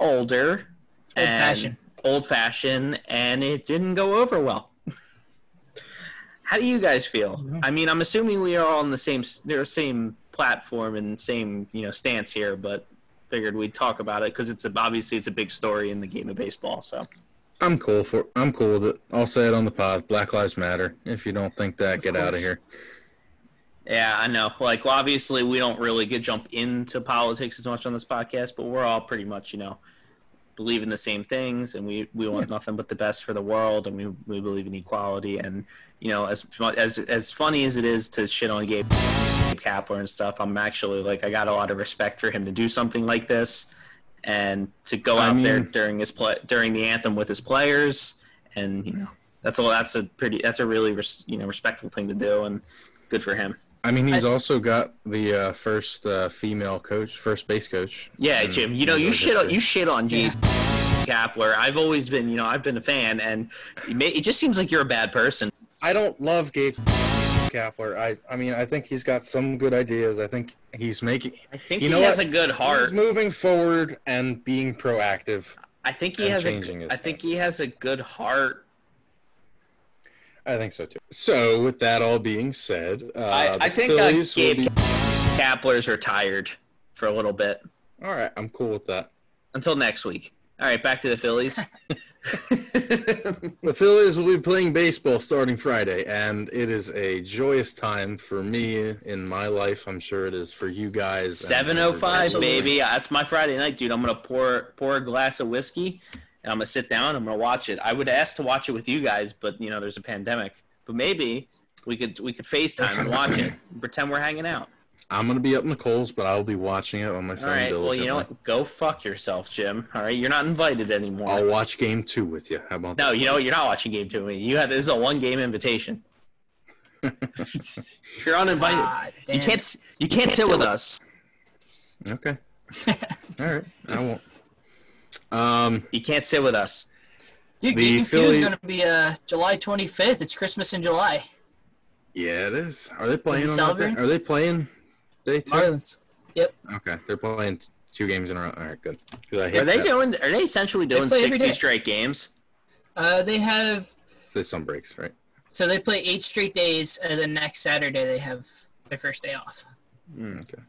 older,
Old fashioned.
old fashioned, and it didn't go over well. How do you guys feel? I mean, I'm assuming we are all on the same their same platform and same you know stance here, but figured we'd talk about it because it's a, obviously it's a big story in the game of baseball. So
I'm cool for. I'm cool with it. I'll say it on the pod. Black Lives Matter. If you don't think that,
Of
get out of here.
Yeah, I know. Like, well, obviously we don't really get jump into politics as much on this podcast, but we're all pretty much you know believe in the same things, and we we want nothing but the best for the world, and we we believe in equality, and you know as as as funny as it is to shit on Gabe Kapler and stuff, I'm actually like I got a lot of respect for him to do something like this, and to go
I
out there during his play during the anthem with his players, and you know that's all that's a pretty that's a really res, you know respectful thing to do, and good for him.
I mean, he's
I-
also got the uh, first uh, female coach, first base coach.
Yeah, Jim. You know,
in
you
the
shit on you shit on G Kapler. I've always been, you know, I've been a fan, and it, just seems like you're a bad person.
I don't love Gabe Kapler. I, I mean, I think he's got some good ideas. I think he's making.
I think
You
he
know
has
what?
a good heart.
He's
heart.
moving forward and being proactive.
I think he has
changing
a.
his
I think he has a good heart.
I think so too. So, with that all being said, uh,
I, I think uh,
Phillies will
Gabe
be-
Kapler's retired for a little bit
All right, I'm cool with that.
until next week. All right, back to the Phillies.
The Phillies will be playing baseball starting Friday, and it is a joyous time for me in my life. I'm sure it is for you guys.
Seven oh five,
everybody.
baby. That's my Friday night, dude. I'm gonna pour pour a glass of whiskey, and I'm gonna sit down. I'm gonna watch it. I would ask to watch it with you guys, but you know, there's a pandemic. But maybe we could we could FaceTime and watch it. Pretend we're hanging out.
I'm gonna be up in the coals, but I'll be watching it on my
All
phone.
right. Well, you know what? Go fuck yourself, Jim. All right. You're not invited anymore.
I'll watch game two with you. How about
no,
that?
you know what? You're not watching game two. You have this is a one game invitation. You're uninvited.
Ah,
you
damn.
can't. You can't sit with us.
Okay. All right. I won't. Um.
You can't sit with us.
Dude,
The
game two
Philly-
is going to be uh, July 25th. It's Christmas in July.
Yeah, it is. Are they playing
you
on that? Are they playing day two?
Marlins.
Okay, they're playing two games in a row. All right, good. I
Are they
that.
doing? Are they essentially doing
play every
60 straight games?
Uh, they have
There's some breaks, right?
so they play eight straight days, and then next Saturday they have their first day off.
Okay.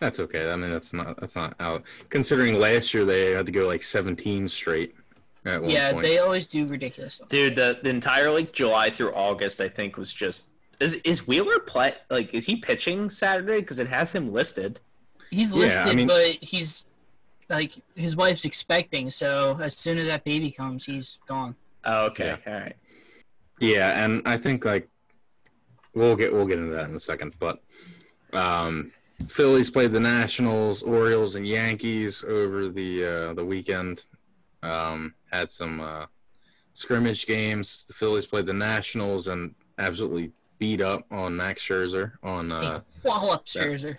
That's okay. I mean, that's not that's not out. Considering last year they had to go like 17 straight at one
yeah,
point.
they always do ridiculous stuff.
Dude, the, the entire like July through August, I think was just is is Wheeler play like is he pitching Saturday? Because it has him listed.
He's
Yeah, I
listed,
mean-
but he's like his wife's expecting, so as soon as that baby comes, he's gone.
Oh, okay, all right.
Yeah, and I think like we'll get we'll get into that in a second, but um, Phillies played the Nationals, Orioles, and Yankees over the uh, the weekend. Um, had some uh, scrimmage games. The Phillies played the Nationals and absolutely beat up on Max Scherzer on. Uh,
wallop
that-
Scherzer.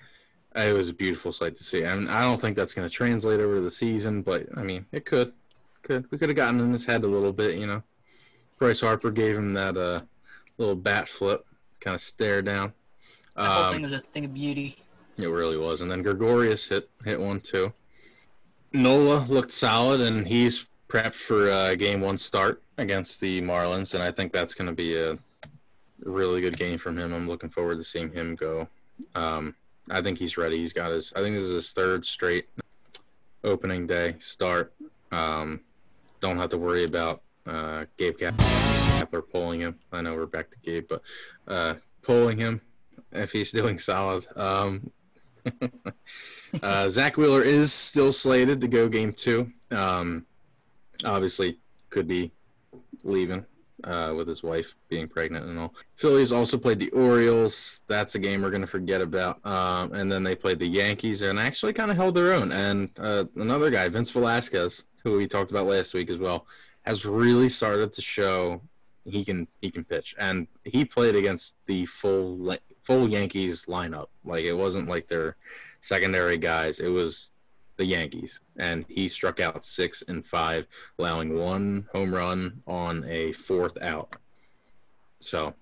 it was a beautiful sight to see. I mean, I don't think that's going to translate over the season, but I mean, it could. Could we could have gotten in his head a little bit, you know? Bryce Harper gave him that uh, little bat flip, kind of stare down.
That whole
Um,
thing was a thing of beauty.
It really was. And then Gregorius hit hit one too. Nola looked solid, and he's prepped for uh, game one start against the Marlins, and I think that's going to be a really good game from him. I'm looking forward to seeing him go. Um, I think he's ready. He's got his. I think this is his third straight opening day start. Um, don't have to worry about uh, Gabe Kapler pulling him. I know we're back to Gabe, but uh, pulling him if he's doing solid. Um, uh, Zack Wheeler is still slated to go game two. Um, obviously, could be leaving uh, with his wife being pregnant and all. Phillies also played the Orioles. That's a game we're going to forget about. Um, and then they played the Yankees and actually kind of held their own. And uh, another guy, Vince Velasquez, who we talked about last week as well, has really started to show he can he can pitch. And he played against the full full Yankees lineup. Like it wasn't like their secondary guys. It was the Yankees, and he struck out six and five, allowing one home run on a fourth out. So,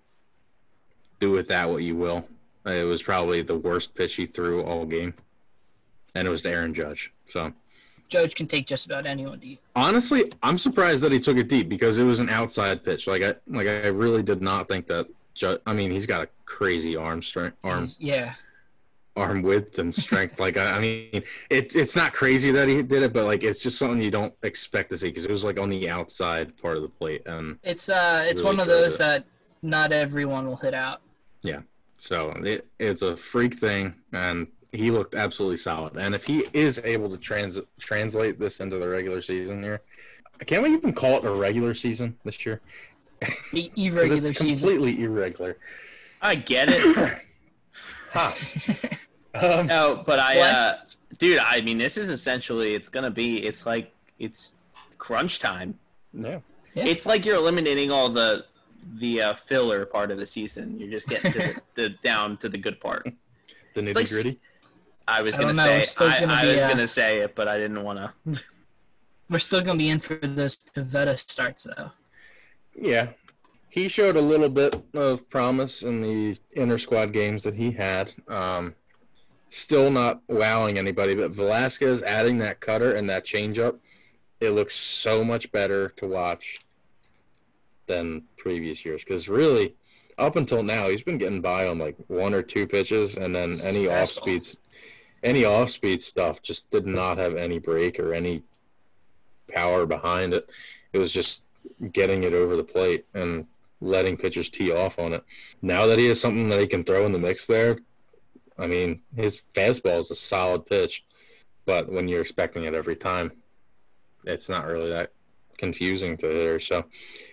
do with that what you will. It was probably the worst pitch he threw all game, and it was to Aaron Judge. So,
Judge can take just about anyone deep.
honestly, I'm surprised that he took it deep because it was an outside pitch. Like I, like I really did not think that. I mean, he's got a crazy arm strength, arm
Yeah.
arm width and strength. like I, I mean, it, it's not crazy that he did it, but like it's just something you don't expect to see because it was like on the outside part of the plate, and
It's uh it's
Really
one of those that not everyone will hit out.
Yeah, so it, it's a freak thing, and he looked absolutely solid. And if he is able to trans translate this into the regular season here, can we even call it a regular season this year?
The
'Cause
irregular
it's
season.
completely irregular.
I get it.
Ha. um,
No, but I, uh, dude, I mean, this is essentially, it's gonna be, it's like, it's crunch time.
yeah.
Yeah.
It's like you're eliminating all the the uh, filler part of the season. You're just getting to the, the down to the good part.
The nitty
like
gritty.
I was
I
gonna
know,
say, I,
gonna
I
be,
was
uh,
gonna say it, but I didn't want to.
We're still gonna be in for those Pivetta starts though.
Yeah. He showed a little bit of promise in the inter squad games that he had. Um, still not wowing anybody, but Velasquez adding that cutter and that changeup, it looks so much better to watch than previous years. Because really, up until now, he's been getting by on like one or two pitches, and then
Just
any off speeds, any off speed stuff just did not have any break or any power behind it. It was just getting it over the plate and letting pitchers tee off on it. Now that he has something that he can throw in the mix there, I mean, his fastball is a solid pitch, but when you're expecting it every time, it's not really that confusing to hitter. So,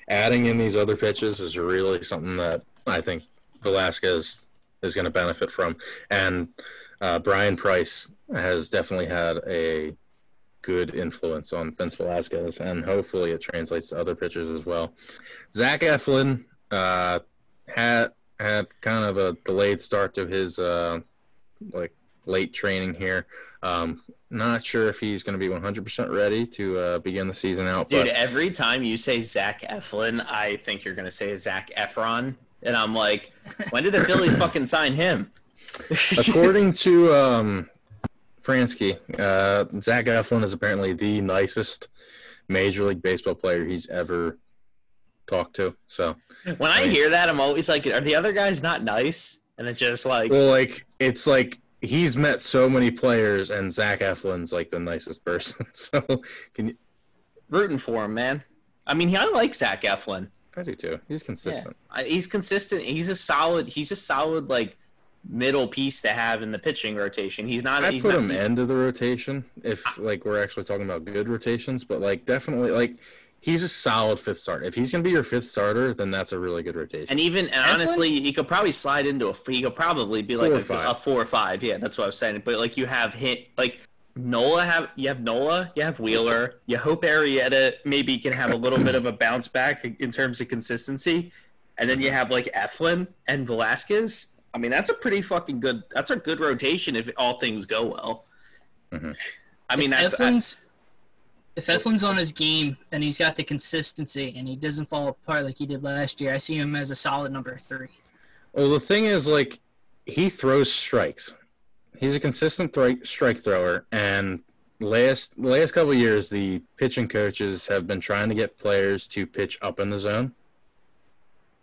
adding in these other pitches is really something that I think Velasquez is going to benefit from. And uh, Bryan Price has definitely had a good influence on Vince Velasquez, and hopefully it translates to other pitchers as well. Zach Eflin uh, had had kind of a delayed start to his uh, like late training here. Um, not sure if he's going to be 100% ready to uh, begin the season out,
Dude,
but
every time you say Zach Eflin, I think you're gonna say Zach Efron, and I'm like, when did the Phillies fucking sign him?
according to um, Fransky, uh, Zach Eflin is apparently the nicest Major League Baseball player he's ever talked to. So,
when I hear that, I'm always like, are the other guys not nice? And it's just like,
well, like it's like he's met so many players, and Zach Eflin's like the nicest person. So, can you?
rooting for him, man. I mean, I like Zach Eflin.
I do too. He's consistent.
I, he's consistent. He's a solid. He's a solid like middle piece to have in the pitching rotation. He's not.
I'd
he's
put
not,
him of the rotation if like we're actually talking about good rotations, but like definitely like he's a solid fifth starter. If he's gonna be your fifth starter, then that's a really good rotation.
And even and honestly, he could probably slide into a. He could probably be like
Four
a, a four or five. Yeah, that's what I was saying. But like you have hit like Nola have you have Nola, you have Wheeler, you hope Arrieta maybe can have a little bit of a bounce back in terms of consistency, and then you have like Eflin and Velasquez. I mean, that's a pretty fucking good. That's a good rotation if all things go well.
Mhm.
I mean,
if
that's
Eflin's, if Eflin's on his game and he's got the consistency and he doesn't fall apart like he did last year, I see him as a solid number three.
Well, the thing is, like, he throws strikes. He's a consistent thri- strike thrower, and last last couple of years, the pitching coaches have been trying to get players to pitch up in the zone.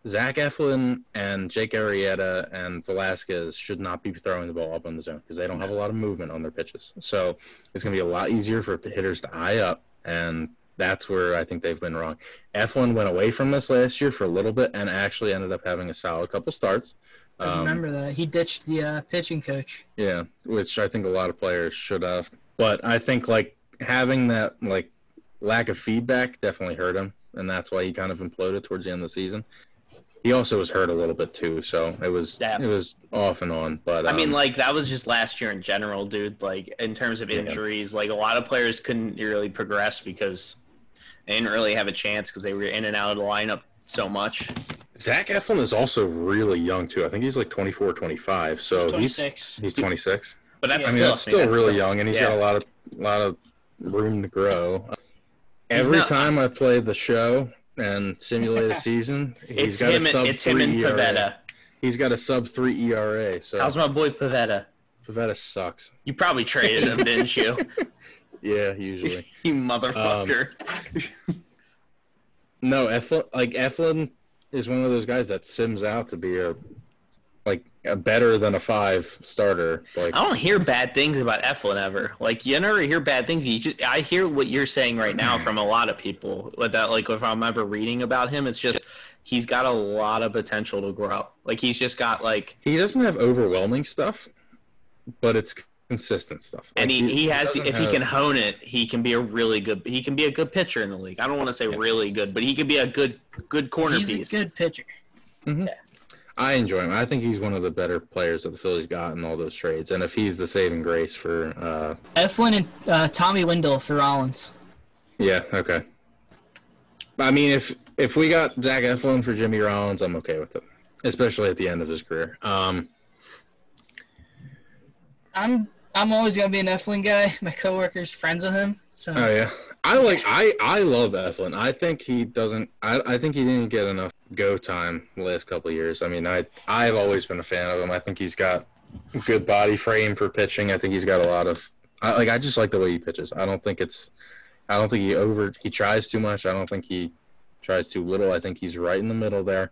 Zach Eflin and Jake Arrieta and Velasquez should not be throwing the ball up in the zone because they don't have a lot of movement on their pitches. So it's going to be a lot easier for hitters to eye up, and that's where I think they've been wrong. Eflin went away from this last year for a little bit and actually ended up having a solid couple starts.
I
Um,
remember that he ditched the uh, pitching coach.
yeah, which I think a lot of players should have. But I think like having that like lack of feedback definitely hurt him, and that's why he kind of imploded towards the end of the season. He also was hurt a little bit too, so it was
Yeah.
it was off and on. But
I mean,
um,
like that was just last year in general, dude. Like in terms of
Yeah.
injuries, like a lot of players couldn't really progress because they didn't really have a chance because they were in and out of the lineup so much.
Zach Eflin is also really young too. I think he's like 24, 25. So
He's
he's
26.
he's 26.
But that's
I mean,
still,
that's still really
that's
young, and he's
yeah.
got a lot of lot of room to grow. Every
not-
time I play the show and simulate a season, he's
It's
got
him.
a sub
And, it's him and
ERA.
Pivetta.
He's got a sub three ERA. So
How's my boy Pivetta?
Pivetta sucks.
You probably traded him, didn't you?
Yeah, usually.
You motherfucker.
Um, no, Eflin like Eflin is one of those guys that sims out to be a like a better than a five starter. Like
I don't hear bad things about Eflin ever. Like you never hear bad things. You just I hear what you're saying right now from a lot of people. With that, like if I'm ever reading about him, it's just he's got a lot of potential to grow. Like he's just got like,
he doesn't have overwhelming stuff, but it's consistent stuff.
and
Like,
he, he has
doesn't
if he can hone it, he can be a really good. He can be a good pitcher in the league. I don't want to say really good, but he could be a good good corner
He's
piece.
a good pitcher. Mm-hmm.
I enjoy him. I think he's one of the better players that the Phillies got in all those trades. And if he's the saving grace for, uh,
Eflin and uh, Tommy Windle for Rollins.
yeah, okay. I mean, if if we got Zach Eflin for Jimmy Rollins, I'm okay with it, especially at the end of his career. Um,
I'm I'm always gonna be an Eflin guy. My coworkers friends with him, so
oh yeah, I like I I love Eflin. I think he doesn't. I I think he didn't get enough go time the last couple years. I mean, I I've always been a fan of him. I think he's got good body frame for pitching. I think he's got a lot of. I, like I just like the way he pitches. I don't think it's. I don't think he over. He tries too much. I don't think he tries too little. I think he's right in the middle there,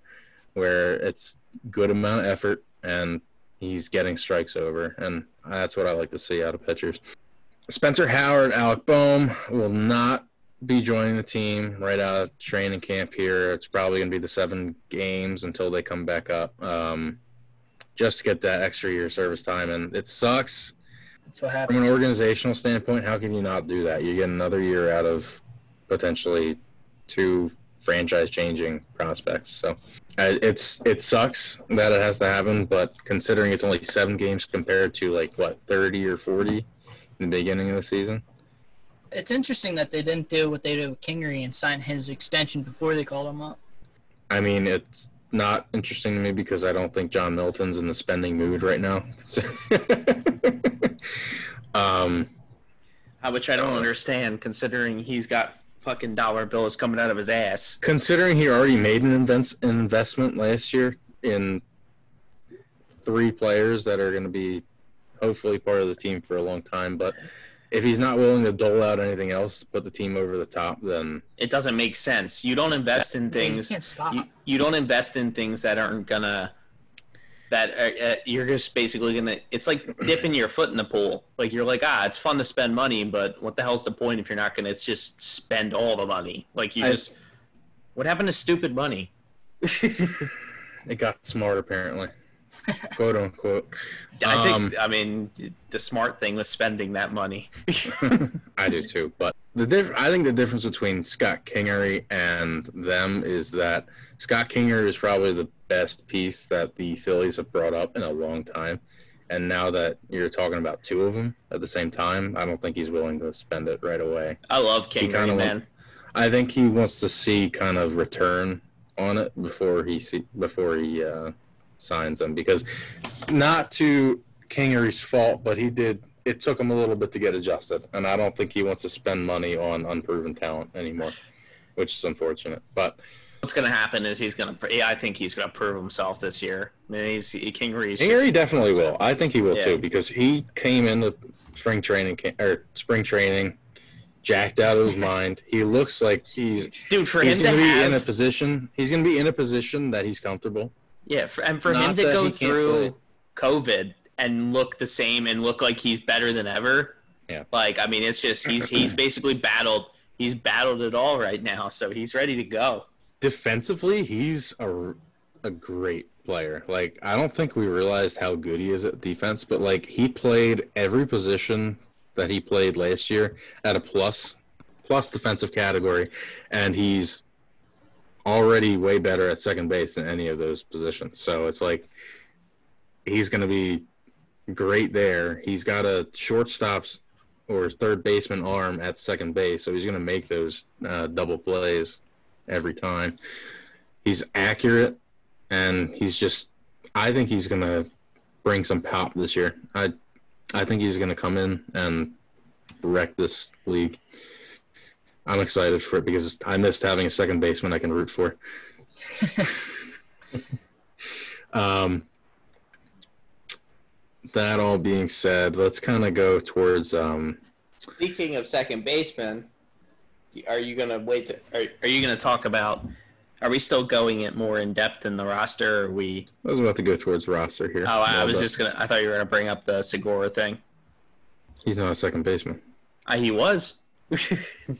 where it's good amount of effort and he's getting strikes over, and that's what I like to see out of pitchers. Spencer Howard, Alec Bohm will not be joining the team right out of training camp here. It's probably going to be the seven games until they come back up, um, just to get that extra year of service time. And it sucks
that's what
from an organizational standpoint. How can you not do that? You get another year out of potentially two franchise-changing prospects. So it's it sucks that it has to happen, but considering it's only seven games compared to like what thirty or forty in the beginning of the season.
It's interesting that they didn't do what they did with Kingery and sign his extension before they called him up.
I mean, it's not interesting to me because I don't think John Middleton's in the spending mood right now. um,
Uh, which I don't understand, considering he's got fucking dollar bills coming out of his ass.
considering he already made an invents, an investment last year in three players that are going to be hopefully part of the team for a long time, but if he's not willing to dole out anything else to put the team over the top, then
It doesn't make sense. You don't invest in
You
things.
can't stop.
You, you don't invest in things that aren't gonna. That uh, uh, you're just basically gonna. It's like dipping your foot in the pool. Like you're like, ah, it's fun to spend money, but what the hell's the point if you're not gonna just spend all the money? Like you
I-
just. What happened to stupid money?
it got smart apparently, quote unquote.
I think.
Um,
I mean, the smart thing was spending that money.
I do too. But the diff- I think the difference between Scott Kingery and them is that Scott Kingery is probably the best piece that the Phillies have brought up in a long time. And now that you're talking about two of them at the same time, I don't think he's willing to spend it right away.
I love
Kingery,
man.
I think he wants to see kind of return on it before he see before he uh, signs him because not to Kingery's fault, but he did. It took him a little bit to get adjusted, and I don't think he wants to spend money on unproven talent anymore, which is unfortunate. But
What's gonna happen is he's gonna. I think he's gonna prove himself this year. I mean, he's he, Kingery's just-
Kingery definitely will. I think he will
Yeah.
too because he came into spring training or spring training jacked out of his mind. He looks like he's
dude for
he's
him
going
to
to be in a position. He's going to be in a position that he's comfortable.
Yeah, for, and for
Not
him to go through COVID and look the same and look like he's better than ever.
Yeah.
Like I mean, it's just he's he's basically battled. He's battled it all right now, so he's ready to go.
Defensively, he's a a great player. Like I don't think we realized how good he is at defense, but like he played every position that he played last year at a plus plus defensive category, and he's already way better at second base than any of those positions. So it's like he's going to be great there. He's got a shortstop's or third baseman arm at second base, so he's going to make those uh, double plays every time. He's accurate, and he's just. I think he's going to bring some pop this year. I, I think he's going to come in and wreck this league. I'm excited for it because I missed having a second baseman I can root for. um, that all being said, let's kind of go towards. Um,
Speaking of second baseman, are you gonna wait? To, are, are you gonna talk about? Are we still going it more in depth in the roster? Or are we?
I was about to go towards roster here.
Oh, I
Yeah,
was just gonna. I thought you were gonna bring up the Segura thing.
He's not a second baseman.
Uh, he was.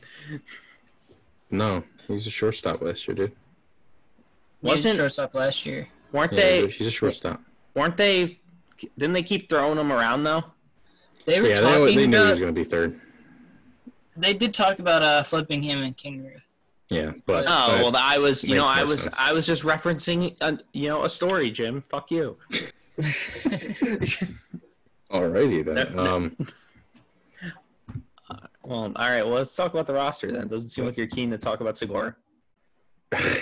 No, he's a shortstop last year, dude.
Wasn't
Wasn't
shortstop last year.
weren't
Yeah,
they?
he's a shortstop.
Weren't they? Didn't they keep throwing him around though?
They were
Yeah,
talking
they, they knew he was going to be third.
They did talk about uh, flipping him and Kingery.
Yeah, but
Oh
but-
well, I was. You know, I was.
sense.
I was just referencing. A, you know, a story, Jim. Fuck you.
alrighty then.
No, no.
Um,
Well, all right. Well, let's talk about the roster then. Doesn't seem like you're keen to talk about Segura.
I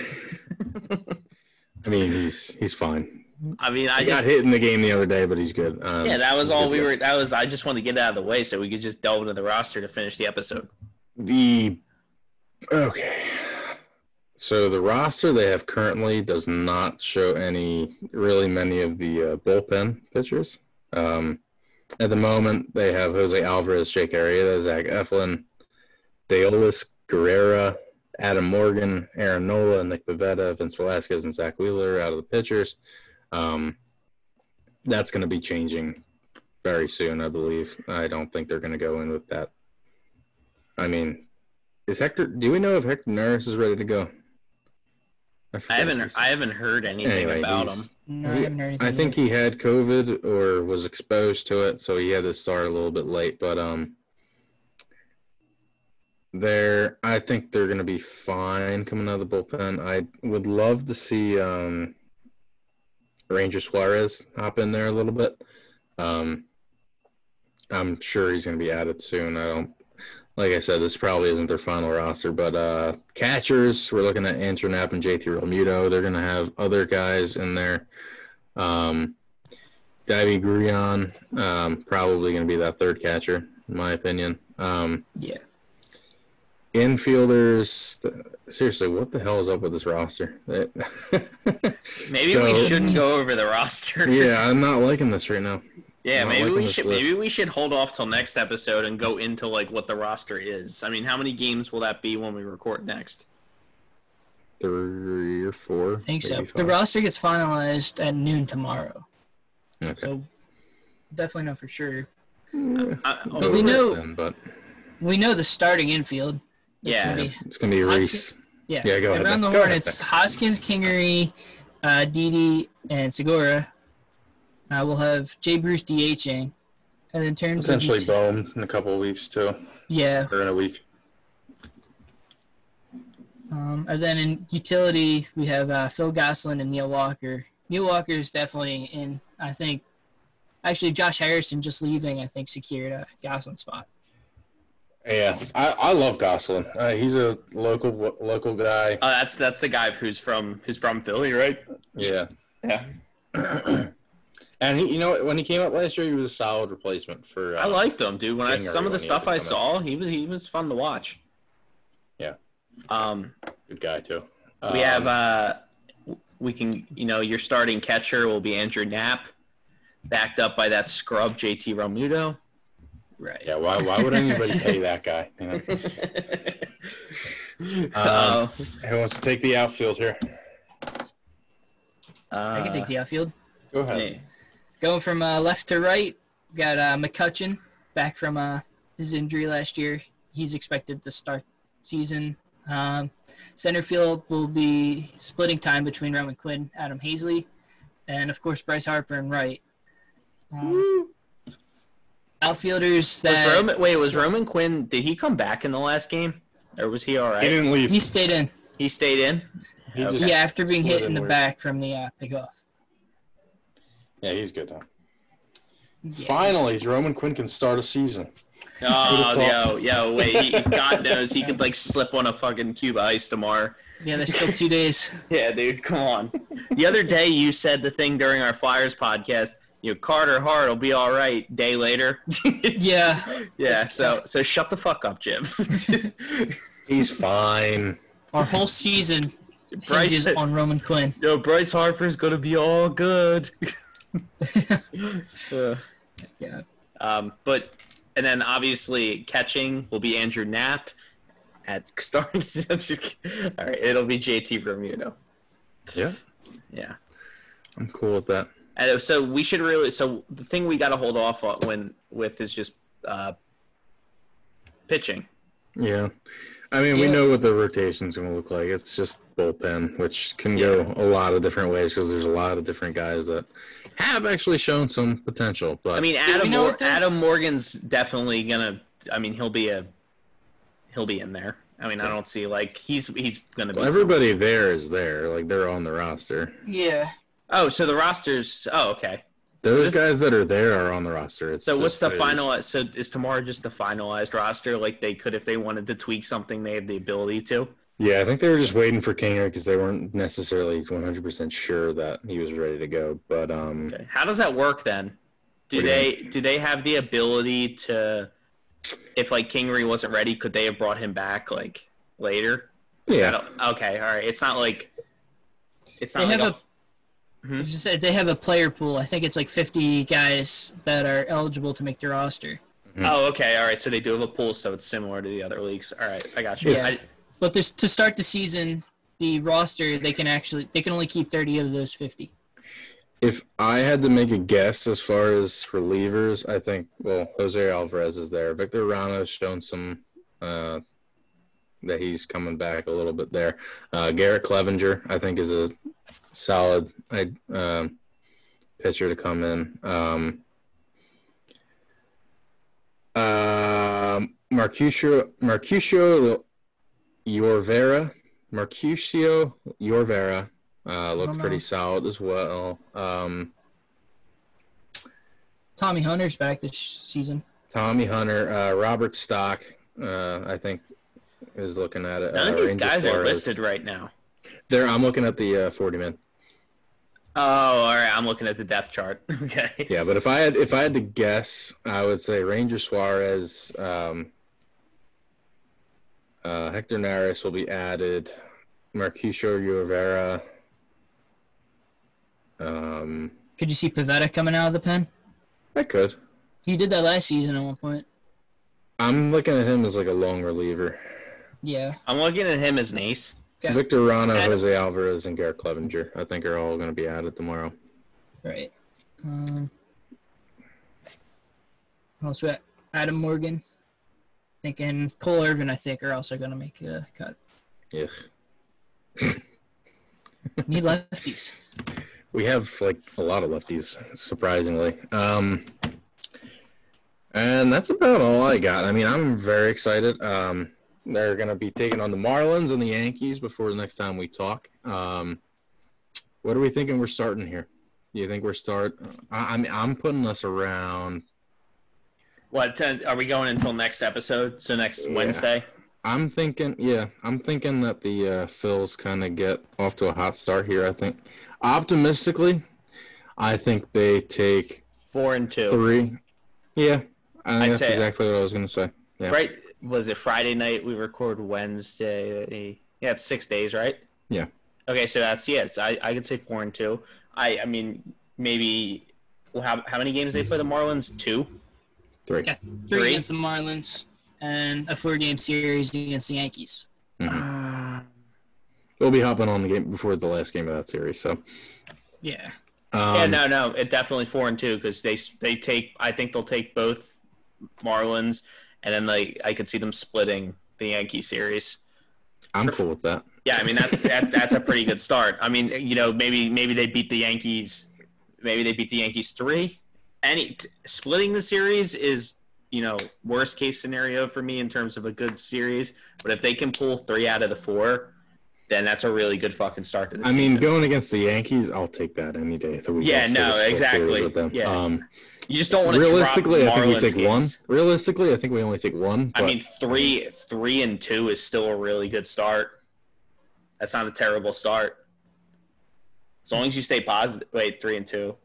mean, he's he's fine.
I mean, I
got
just.
hit in the game the other day, but he's good. Um,
Yeah, that was all we were. That was. I just wanted to get out of the way so we could just delve into the roster to finish the episode.
The okay. So the roster they have currently does not show any really many of the uh, bullpen pitchers. Um, at the moment, they have Jose Alvarez, Jake Arrieta, Zach Eflin, Deolis Guerra, Adam Morgan, Aaron Nola, Nick Pivetta, Vince Velasquez, and Zack Wheeler out of the pitchers. Um, that's going to be changing very soon, I believe. I don't think they're going to go in with that. I mean, is Hector? Do we know if Hector Neris is ready to go?
I
forget if
haven't. I haven't heard anything
Anyway,
about him.
No, I
He-
heard.
I think
yet.
he had COVID or was exposed to it, so he had to start a little bit late. But um, they're I think they're gonna be fine coming out of the bullpen. I would love to see um, Ranger Suarez hop in there a little bit. Um, I'm sure he's gonna be added soon. I don't. Like I said, this probably isn't their final roster, but uh, catchers, we're looking at Andrew Knapp and JT Realmuto. They're going to have other guys in there. Um, Deivy Grullon, um, probably going to be that third catcher, in my opinion. Um,
Yeah.
infielders, seriously, what the hell is up with this roster?
Maybe we shouldn't go over the roster.
yeah, I'm not liking this right now.
Yeah,
Not
maybe
liking
we should.
list.
Maybe we should hold off till next episode and go into like what the roster is. I mean, how many games will that be when we record next?
Three or four.
I think so.
maybe
The roster gets finalized at noon tomorrow,
Okay.
so definitely know for sure.
Yeah,
I,
But we know-
then, but
We know the starting infield.
Yeah.
gonna be-
it's going to be
Hoskins-
Rhys.
yeah.
Yeah, go ahead,
Around the
Go
horn,
ahead,
it's Hoskins, Kingery, uh, Didi, and Segura. Uh, we'll have Jay Bruce DHing. And in terms
Essentially,
of
Bohm in a couple of weeks, too.
yeah,
Or in a week.
Um, and then in utility, we have uh, Phil Gosselin and Neil Walker. Neil Walker is definitely in. I think, actually, Josh Harrison just leaving. I think secured a Gosselin spot.
Yeah, I, I love Gosselin. Uh, he's a local local guy.
Oh, that's that's the guy who's from who's from Philly, right?
Yeah,
Yeah.
and he, you know, when he came up last year, he was a solid replacement for. Uh,
I liked him, dude. When I some of the stuff I
come
saw, he was he was fun to watch.
Yeah.
Um,
good guy too.
we have
Um,
uh, we can you know your starting catcher will be Andrew Knapp, backed up by that scrub JT Realmuto.
Right.
yeah. Why why would anybody pay that guy? You know?
uh,
Who wants to take the outfield here?
Uh, I can take the outfield.
Go ahead.
yeah.
Going from uh, left to right, got uh, McCutchen back from uh, his injury last year. He's expected to start season. Um, center field will be splitting time between Roman Quinn, Adam Haseley, and of course Bryce Harper and right. Um, outfielders
Was
that
Roman, wait, was Roman Quinn? Did he come back in the last game? or was he all right?
He didn't leave.
He stayed in.
He stayed in.
He
Okay.
just-
Yeah, after being hit in the
worked.
back from the uh, pickoff.
Yeah, he's good now.
Yeah.
Finally, Roman Quinn can start a season.
Oh,
Would've
yo, yo, wait. He, God knows he could like slip on a fucking cube of ice tomorrow.
Yeah, there's still two days.
Yeah, dude, come on. The other day you said the thing during our Flyers podcast. You know, Carter Hart will be all right. Day later.
Yeah,
Yeah. So so shut the fuck up, Jim.
He's fine.
our whole season
Bryce,
hinges on Roman Quinn.
yo, Bryce Harper's gonna be all good. Uh,
Yeah.
Um, but and then obviously catching will be Andrew Knapp at starting. I'm just all right, it'll be JT Realmuto.
Yeah,
Yeah.
I'm cool with that.
And so we should really. So the thing we got to hold off on when with is just uh, pitching.
Yeah. I mean, we know what the rotation's going to look like. It's just bullpen, which can go a lot of different ways because there's a lot of different guys that have actually shown some potential. But
I mean, Adam Mor- Adam Morgan's definitely gonna. I mean, he'll be a he'll be in there. I mean, I don't see like he's he's gonna be.
well, everybody there is there. Like, they're on the roster.
Yeah.
Oh, so the rosters. Oh, okay.
Those
This-
guys that are there are on the roster. It's
So what's the final? So is tomorrow just the finalized roster? Like they could, if they wanted to tweak something, they have the ability to.
Yeah, I think they were just waiting for Kingery because they weren't necessarily 100% sure that he was ready to go. But um,
Okay. How does that work then? Do
What do
they do they have the ability to, if like Kingery wasn't ready, could they have brought him back like later?
Yeah,
okay, all right. It's not like. It's not
They
like
have
a,
a. Just said they have a player pool. I think it's like 50 guys that are eligible to make the roster.
Oh, okay, all right. So they do have a pool, so it's similar to the other leagues. All right, I got you.
Yeah.
I,
But there's to start the season, the roster they can actually they can only keep 30 of those 50.
if I had to make a guess as far as relievers, I think well, Jose Alvarez is there. Victor Arano's shown some uh, that he's coming back a little bit there. Uh, Garrett Clevenger, I think, is a solid I, um pitcher to come in. Um, um, Marcusio Marcusio Yorvera, Marcusio Yorvera uh, looked pretty solid as well. Um,
Tommy Hunter's back this season.
Tommy Hunter, uh, Robert Stock, uh, I think, is looking at it.
none
uh,
of these
Ranger
guys are listed right now.
There, I'm looking at the uh, 40 man.
Oh, all right. I'm looking at the depth chart. Okay.
Yeah, but if I had if I had to guess, I would say Ranger Suarez, um, uh, Hector Neris will be added, Marcusio Rivera. Um,
Could you see Pivetta coming out of the pen?
I could.
He did that last season at one point.
I'm looking at him as like a long reliever.
Yeah.
I'm looking at him as an ace.
Victor Arano,
Adam-
Jose Alvarez, and Garrett Clevenger, I think, are all going to be added tomorrow.
Right. Um, also Adam Morgan. Thinking Cole Irvin, I think, are also going to make a cut.
Yeah.
Need lefties.
We have like a lot of lefties, surprisingly. Um, and that's about all I got. I mean, I'm very excited. Um, they're going to be taking on the Marlins and the Yankees before the next time we talk. Um, what are we thinking we're starting here? Do you think we're start? I, I mean, I'm putting us around.
What ten, are we going until next episode? So next
Yeah.
Wednesday.
I'm thinking, yeah, I'm thinking that the uh, Phils kind of get off to a hot start here. I think, optimistically, I think they take
Four and two.
Three. Yeah, I think
I'd
that's exactly what I was going to say. Yeah.
Right? Was it Friday night? We record Wednesday. Yeah, it's six days, right?
Yeah.
Okay, so that's yes. I I could say four and two. I I mean maybe. Well, how how many games they play the Marlins? Two.
Three.
Got three,
Three?
against the Marlins and a four-game series against the Yankees.
We'll be hopping on the game before the last game of that series. So,
Yeah.
um,
yeah, no, no, it definitely four and two because they they take. I think they'll take both Marlins, and then like I could see them splitting the Yankee series.
I'm cool with that.
Yeah, I mean that's that, that's a pretty good start. I mean, you know, maybe maybe they beat the Yankees, maybe they beat the Yankees three. Any splitting the series is you know, worst case scenario for me in terms of a good series. But if they can pull three out of the four, then that's a really good fucking start to the
I
season.
mean, going against the Yankees, I'll take that any day. of the week.
Yeah, no, exactly. Yeah.
Um,
you just don't want to
realistically,
drop
I think we
Marlins
take one. Realistically, I think we only take one.
I mean, three, three and two is still a really good start. That's not a terrible start. As long as you stay positive. Wait, three and two.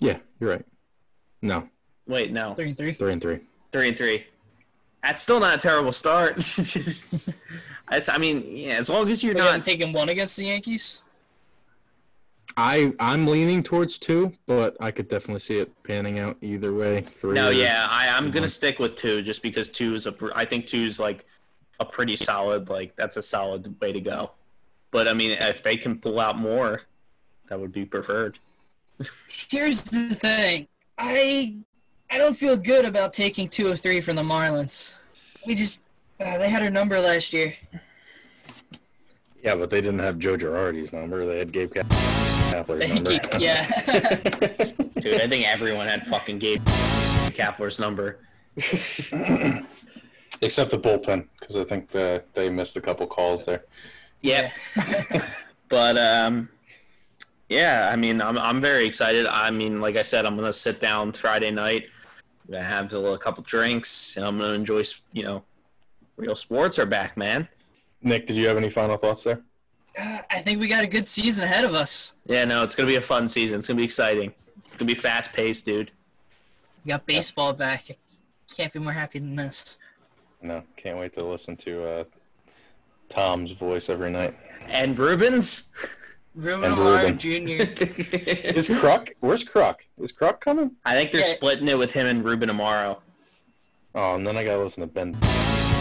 yeah, you're right. No,
Wait, no,
Three and three.
three and three.
three and three. That's still not a terrible start. That's, I mean, yeah, as long as you're
We haven't taking one against the Yankees.
I I'm leaning towards two, but I could definitely see it panning out either way. Three.
No, yeah, I, I'm gonna stick with two just because two is a I think two is like a pretty solid. Like that's a solid way to go. But I mean, if they can pull out more, that would be preferred.
Here's the thing. I I don't feel good about taking two of three from the Marlins. We just uh, they had our number last year.
Yeah, but they didn't have Joe Girardi's number. They had Gabe Cap-
Yeah.
Dude, I think everyone had fucking Gabe Kapler's number.
Except the bullpen, because I think that they missed a couple calls there.
Yep. But um, yeah, I mean, I'm I'm very excited. I mean, like I said, I'm gonna sit down Friday night, I'm gonna have a, little, couple drinks, and I'm gonna enjoy. You know, real sports are back, man.
Nick, did you have any final thoughts there?
Uh, I think we got a good season ahead of us.
Yeah, no, it's gonna be a fun season. It's gonna be exciting. It's gonna be fast paced, dude.
We got baseball back. Can't be more happy than this.
No, can't wait to listen to uh, Tom's voice every night.
And Rubens.
Ruben
And
Amaro Jr.
Is Kruk? Where's Kruk? Is Kruk coming?
I think they're
Yeah.
splitting it with him and Ruben Amaro.
Oh, and then I gotta listen to Ben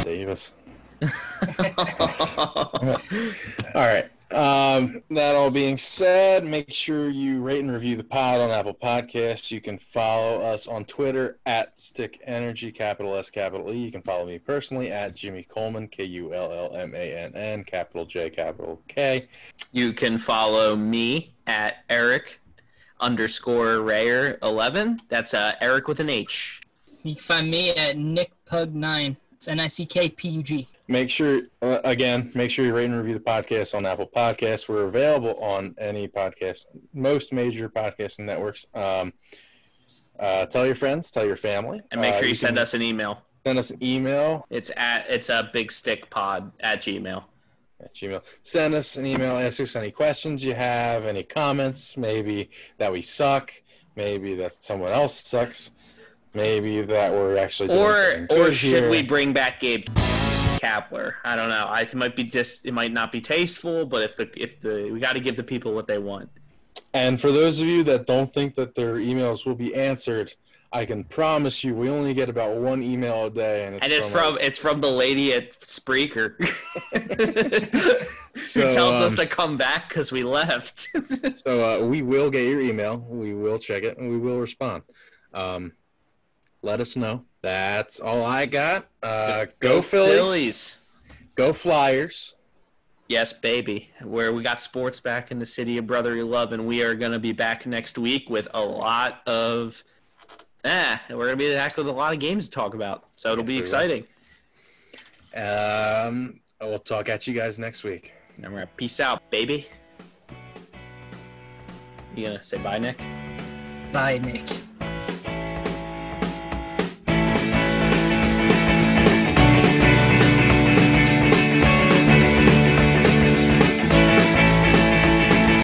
Davis. All right. Um, that all being said, make sure you rate and review the pod on Apple Podcasts. You can follow us on Twitter at Stick Energy, capital S, capital E. You can follow me personally at Jimmy Kullmann, K U L L M A N N, capital J, capital K.
You can follow me at Eric underscore Rayer eleven. That's uh, Eric with an H.
You can find me at Nick Pug 9. It's N-I-C-K-P-U-G.
Make sure, uh, again, make sure you rate and review the podcast on Apple Podcasts. We're available on any podcast, most major podcasting networks. Um, uh, tell your friends, tell your family,
And make
Uh,
sure you send us an email.
send us an email
It's at it's a big stick pod at Gmail.
at Gmail. Send us an email. Ask us any questions you have, any comments. Maybe that we suck. Maybe that someone else sucks. Maybe that we're actually doing
Or or should
here.
we bring back Gabe Kapler? I don't know. I it might be just it might not be tasteful, but if the if the we got to give the people what they want.
And for those of you that don't think that their emails will be answered, I can promise you we only get about one email a day, and it's,
And it's
from,
from it's from the lady at Spreaker. Who
So,
tells us
um,
to come back because we left.
So uh, we will get your email. We will check it, and we will respond. Um, let us know. That's all I got. Uh, go, Phillies. Go Flyers.
Yes, baby. Where we got sports back in the city of brotherly love, and we are gonna be back next week with a lot of. Eh, we're gonna be back with a lot of games to talk about, so it'll
Yes,
be
we
exciting.
Um, we'll talk at you guys next week.
And we're gonna peace out, baby. You gonna say bye, Nick?
Bye, Nick.